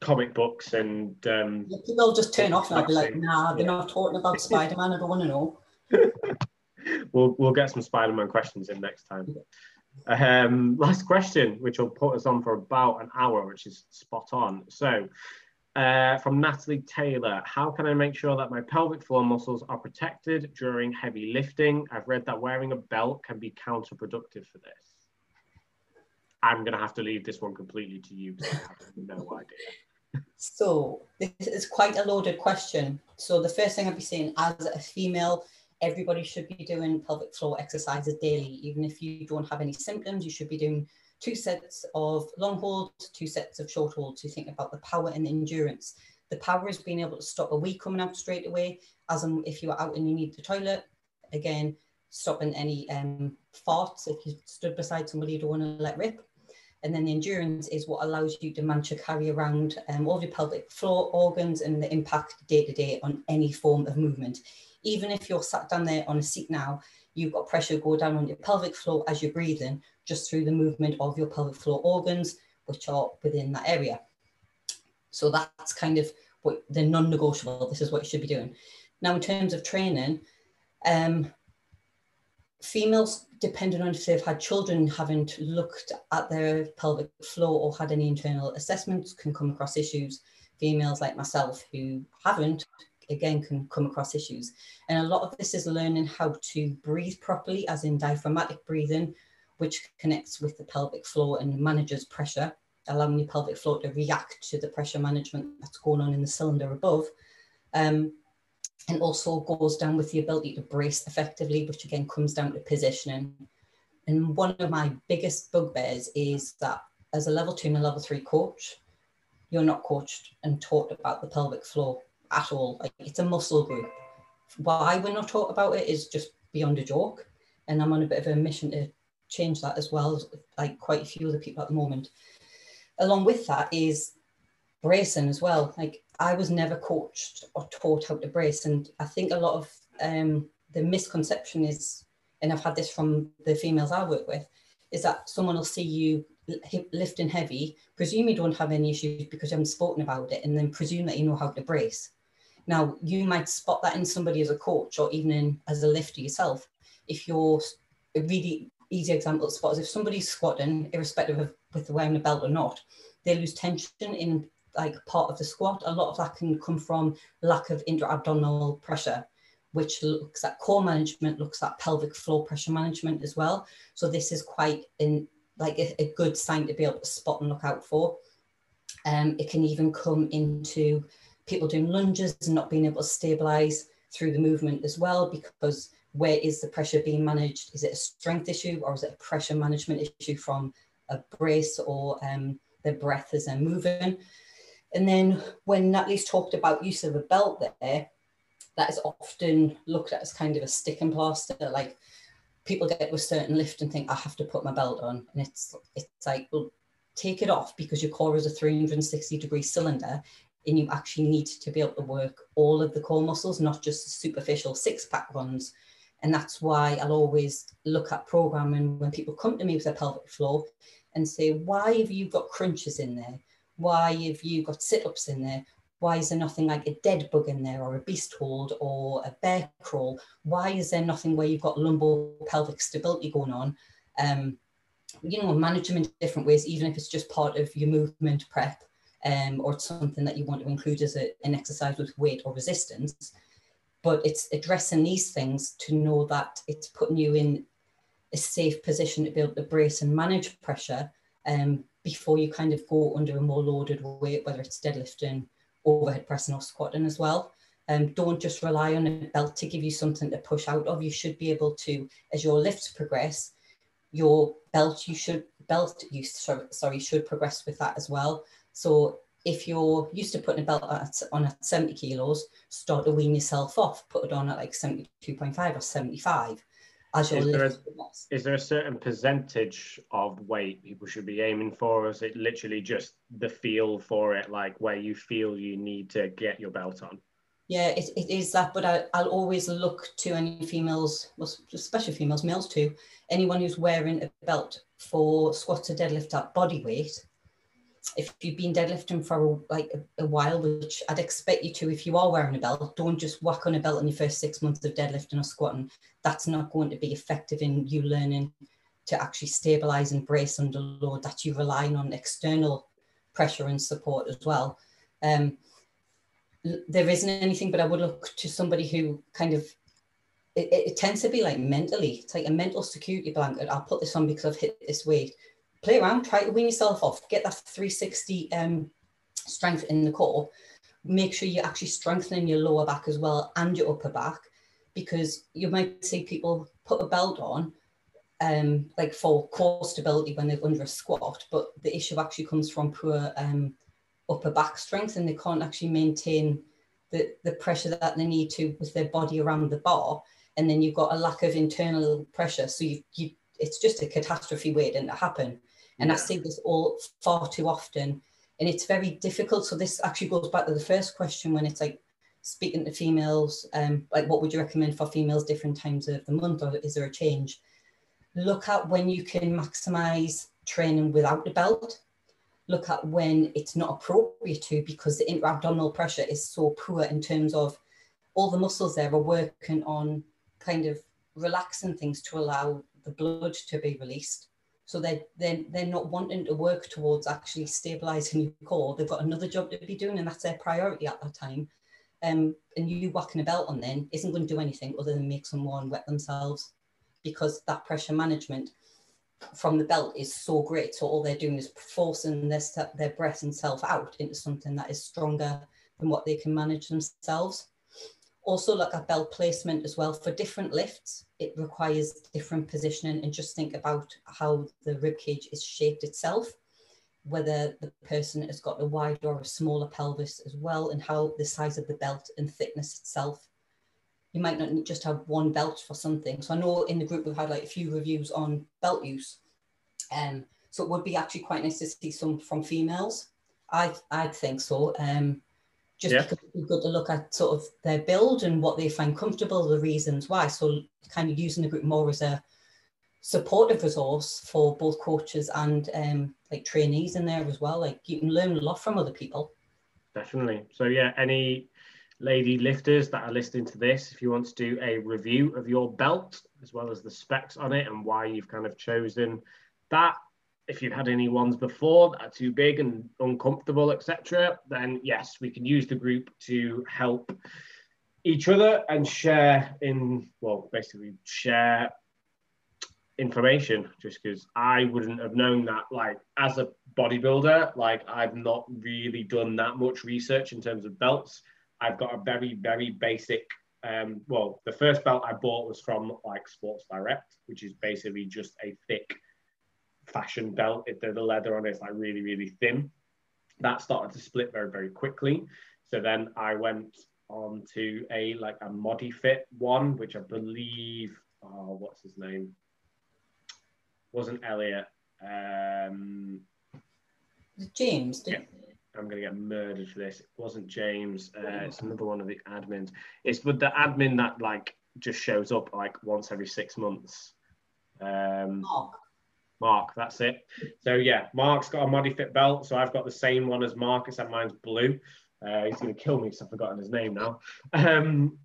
comic books and um, yeah, people just turn off and I'll be like, nah, they're yeah. not talking about Spider Man. I don't want to know. we'll we'll get some Spider Man questions in next time. Um, last question, which will put us on for about an hour, which is spot on. So, uh, from Natalie Taylor, how can I make sure that my pelvic floor muscles are protected during heavy lifting? I've read that wearing a belt can be counterproductive for this. I'm going to have to leave this one completely to you because I have no idea. So, this is quite a loaded question. So, the first thing I'd be saying as a female, everybody should be doing pelvic floor exercises daily. Even if you don't have any symptoms, you should be doing two sets of long holds, two sets of short holds to think about the power and the endurance. The power is being able to stop a wee coming out straight away, as if you're out and you need the toilet. Again, stopping any um, farts if you stood beside somebody you don't want to let rip. And then the endurance is what allows you to manage to carry around um, all your pelvic floor organs and the impact day to day on any form of movement even if you're sat down there on a seat now, you've got pressure go down on your pelvic floor as you're breathing, just through the movement of your pelvic floor organs, which are within that area. So that's kind of what the non-negotiable. This is what you should be doing. Now, in terms of training, um, females, depending on if they've had children, haven't looked at their pelvic floor or had any internal assessments, can come across issues. Females like myself who haven't again can come across issues. And a lot of this is learning how to breathe properly, as in diaphragmatic breathing, which connects with the pelvic floor and manages pressure, allowing your pelvic floor to react to the pressure management that's going on in the cylinder above. Um, and also goes down with the ability to brace effectively, which again comes down to positioning. And one of my biggest bugbears is that as a level two and a level three coach, you're not coached and taught about the pelvic floor at all. Like it's a muscle group. Why we're not taught about it is just beyond a joke. And I'm on a bit of a mission to change that as well, like quite a few other people at the moment. Along with that is bracing as well. Like I was never coached or taught how to brace. And I think a lot of um, the misconception is, and I've had this from the females I work with, is that someone will see you lifting heavy, presume you don't have any issues because you haven't spoken about it, and then presume that you know how to brace. Now, you might spot that in somebody as a coach or even in, as a lifter yourself. If you're a really easy example to spot is if somebody's squatting, irrespective of with wearing a belt or not, they lose tension in like part of the squat. A lot of that can come from lack of intra-abdominal pressure, which looks at core management, looks at pelvic floor pressure management as well. So this is quite in like a, a good sign to be able to spot and look out for. Um, it can even come into people doing lunges and not being able to stabilize through the movement as well, because where is the pressure being managed? Is it a strength issue or is it a pressure management issue from a brace or um, the breath as they're moving? And then when Natalie's talked about use of a belt there, that is often looked at as kind of a stick and plaster, like people get to a certain lift and think, I have to put my belt on. And it's it's like, well, take it off because your core is a 360 degree cylinder and you actually need to be able to work all of the core muscles, not just the superficial six pack ones. And that's why I'll always look at programming when people come to me with their pelvic floor and say, why have you got crunches in there? Why have you got sit ups in there? Why is there nothing like a dead bug in there or a beast hold or a bear crawl? Why is there nothing where you've got lumbar pelvic stability going on? Um, you know, manage them in different ways, even if it's just part of your movement prep um, or something that you want to include as a, an exercise with weight or resistance. but it's addressing these things to know that it's putting you in a safe position to be able to brace and manage pressure um, before you kind of go under a more loaded weight, whether it's deadlifting, overhead pressing, or squatting as well. Um, don't just rely on a belt to give you something to push out of. You should be able to, as your lifts progress, your belt you should belt you sorry should progress with that as well. So if you're used to putting a belt at, on at 70 kilos, start to wean yourself off, put it on at like 72.5 or 75 as your is there, a, is there a certain percentage of weight people should be aiming for? Or is it literally just the feel for it, like where you feel you need to get your belt on? Yeah, it, it is that, but I, I'll always look to any females, well, especially females, males too, anyone who's wearing a belt for squat or deadlift at body weight. If you've been deadlifting for like a, a, while, which I'd expect you to, if you are wearing a belt, don't just whack on a belt in your first six months of deadlifting or squatting. That's not going to be effective in you learning to actually stabilize and brace under load. That you're relying on external pressure and support as well. Um, there isn't anything, but I would look to somebody who kind of it, it, tends to be like mentally, it's like a mental security blanket. I'll put this on because I've hit this weight. Play around, try to wean yourself off, get that 360 um, strength in the core. Make sure you're actually strengthening your lower back as well and your upper back, because you might see people put a belt on, um, like for core stability when they're under a squat, but the issue actually comes from poor um, upper back strength and they can't actually maintain the, the pressure that they need to with their body around the bar. And then you've got a lack of internal pressure. So you, you it's just a catastrophe waiting to happen. And. I see this all far too often. And it's very difficult. So this actually goes back to the first question when it's like speaking to females, um, like what would you recommend for females different times of the month or is there a change? Look at when you can maximize training without the belt look at when it's not appropriate to because the intra-abdominal pressure is so poor in terms of all the muscles there are working on kind of relaxing things to allow the blood to be released. So they're, they're, they're not wanting to work towards actually stabilizing your core. They've got another job to be doing and that's their priority at that time. Um, and you whacking a belt on them isn't going to do anything other than make someone wet themselves because that pressure management from the belt is so great. So all they're doing is forcing their their breath and self out into something that is stronger than what they can manage themselves. Also look at belt placement as well. For different lifts, it requires different positioning and just think about how the rib cage is shaped itself, whether the person has got a wider or a smaller pelvis as well, and how the size of the belt and thickness itself you might not just have one belt for something. So I know in the group we've had like a few reviews on belt use. Um, so it would be actually quite nice to see some from females. I I think so. Um, just yeah. because it's good to look at sort of their build and what they find comfortable, the reasons why. So kind of using the group more as a supportive resource for both coaches and um, like trainees in there as well. Like you can learn a lot from other people. Definitely. So yeah, any lady lifters that are listening to this, if you want to do a review of your belt as well as the specs on it and why you've kind of chosen that, if you've had any ones before that are too big and uncomfortable, etc., then yes, we can use the group to help each other and share in well, basically share information just because I wouldn't have known that like as a bodybuilder like I've not really done that much research in terms of belts I've got a very, very basic. Um, well, the first belt I bought was from like Sports Direct, which is basically just a thick fashion belt. It, the, the leather on it is like really, really thin. That started to split very, very quickly. So then I went on to a like a ModiFit one, which I believe, oh, what's his name? Wasn't Elliot. Um, James, yeah. I'm going to get murdered for this. It wasn't James. Uh, it's another one of the admins. It's with the admin that like just shows up like once every six months. Um, Mark. Mark, that's it. So yeah, Mark's got a ModiFit belt. So I've got the same one as Mark, except mine's blue. Uh, he's going to kill me because I've forgotten his name now. Um,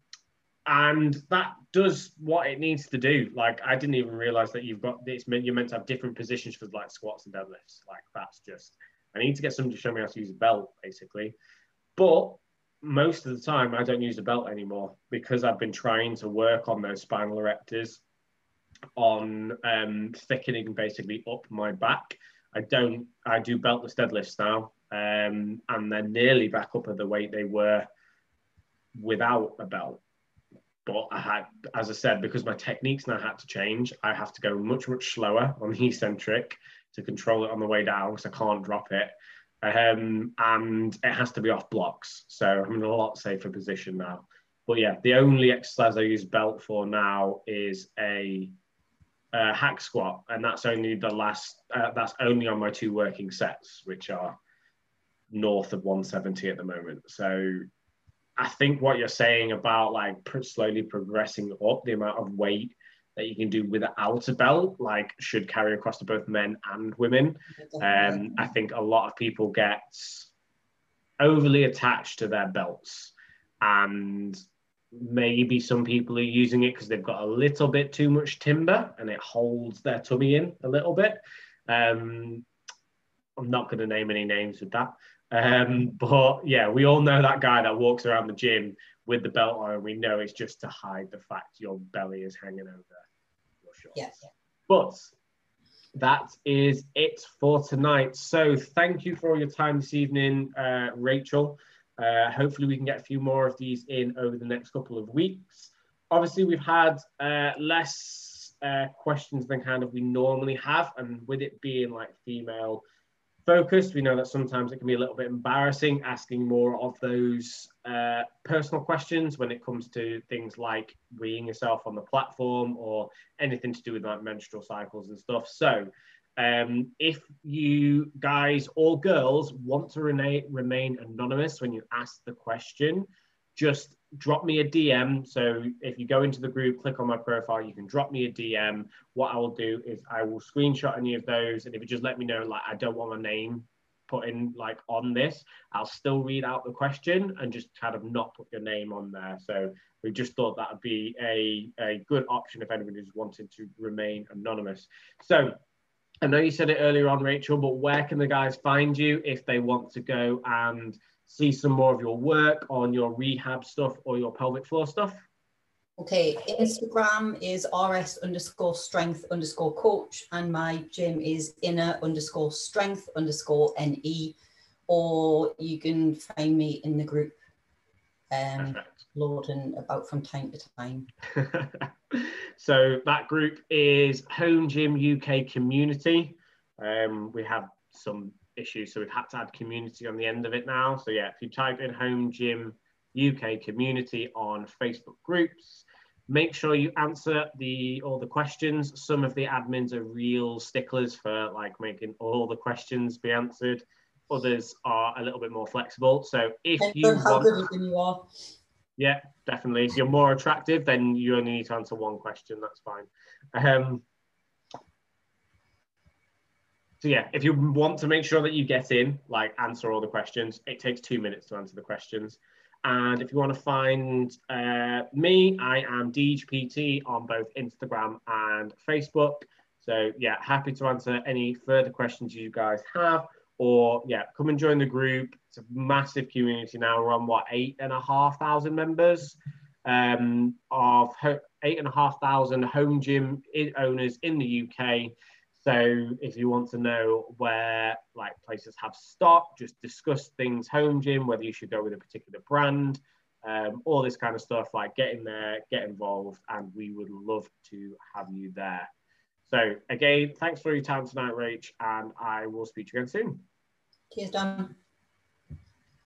and that does what it needs to do. Like I didn't even realize that you've got this. You're meant to have different positions for like squats and deadlifts. Like that's just I need to get somebody to show me how to use a belt, basically. But most of the time I don't use a belt anymore because I've been trying to work on those spinal erectors on um, thickening basically up my back. I don't, I do beltless deadlifts now, um, and they're nearly back up at the weight they were without a belt. But I had, as I said, because my techniques now had to change, I have to go much, much slower on the eccentric to control it on the way down because I can't drop it. Um, and it has to be off blocks. So I'm in a lot safer position now. But yeah, the only exercise I use belt for now is a, a hack squat, and that's only the last. Uh, that's only on my two working sets, which are north of 170 at the moment. So I think what you're saying about like slowly progressing up the amount of weight that you can do without a belt, like should carry across to both men and women. Um, I think a lot of people get overly attached to their belts, and maybe some people are using it because they've got a little bit too much timber and it holds their tummy in a little bit. Um, I'm not going to name any names with that. Um, but yeah, we all know that guy that walks around the gym with the belt on, and we know it's just to hide the fact your belly is hanging over your shorts. Yes. But that is it for tonight. So thank you for all your time this evening, uh, Rachel. Uh, hopefully, we can get a few more of these in over the next couple of weeks. Obviously, we've had uh, less uh, questions than kind of we normally have, and with it being like female focused. We know that sometimes it can be a little bit embarrassing asking more of those uh, personal questions when it comes to things like weeing yourself on the platform or anything to do with like menstrual cycles and stuff. So, um, if you guys or girls want to remain, remain anonymous when you ask the question, just drop me a DM. So if you go into the group, click on my profile, you can drop me a DM. What I will do is I will screenshot any of those. And if you just let me know, like, I don't want my name put in like on this, I'll still read out the question and just kind of not put your name on there. So we just thought that would be a, a good option if anybody's wanting to remain anonymous. So I know you said it earlier on, Rachel, but where can the guys find you if they want to go and see some more of your work on your rehab stuff or your pelvic floor stuff? Okay, Instagram is rs underscore strength underscore coach, and my gym is inner underscore strength underscore ne, or you can find me in the group. Um, Lorden about from time to time. so that group is Home Gym UK Community. Um, we have some issues. So we've had to add community on the end of it now. So yeah, if you type in Home Gym UK Community on Facebook groups, make sure you answer the all the questions. Some of the admins are real sticklers for like making all the questions be answered. Others are a little bit more flexible. So if you want, you are. Yeah, definitely. If you're more attractive, then you only need to answer one question. That's fine. Um, so yeah, if you want to make sure that you get in, like answer all the questions, it takes two minutes to answer the questions. And if you want to find uh, me, I am DGPT on both Instagram and Facebook. So yeah, happy to answer any further questions you guys have. Or yeah, come and join the group. It's a massive community now. We're on what eight and a half thousand members um, of eight and a half thousand home gym owners in the UK. So if you want to know where like places have stock, just discuss things home gym, whether you should go with a particular brand, um, all this kind of stuff, like get in there, get involved, and we would love to have you there. So again, thanks for your time tonight, Rach, and I will speak to you again soon. Cheers, Dan.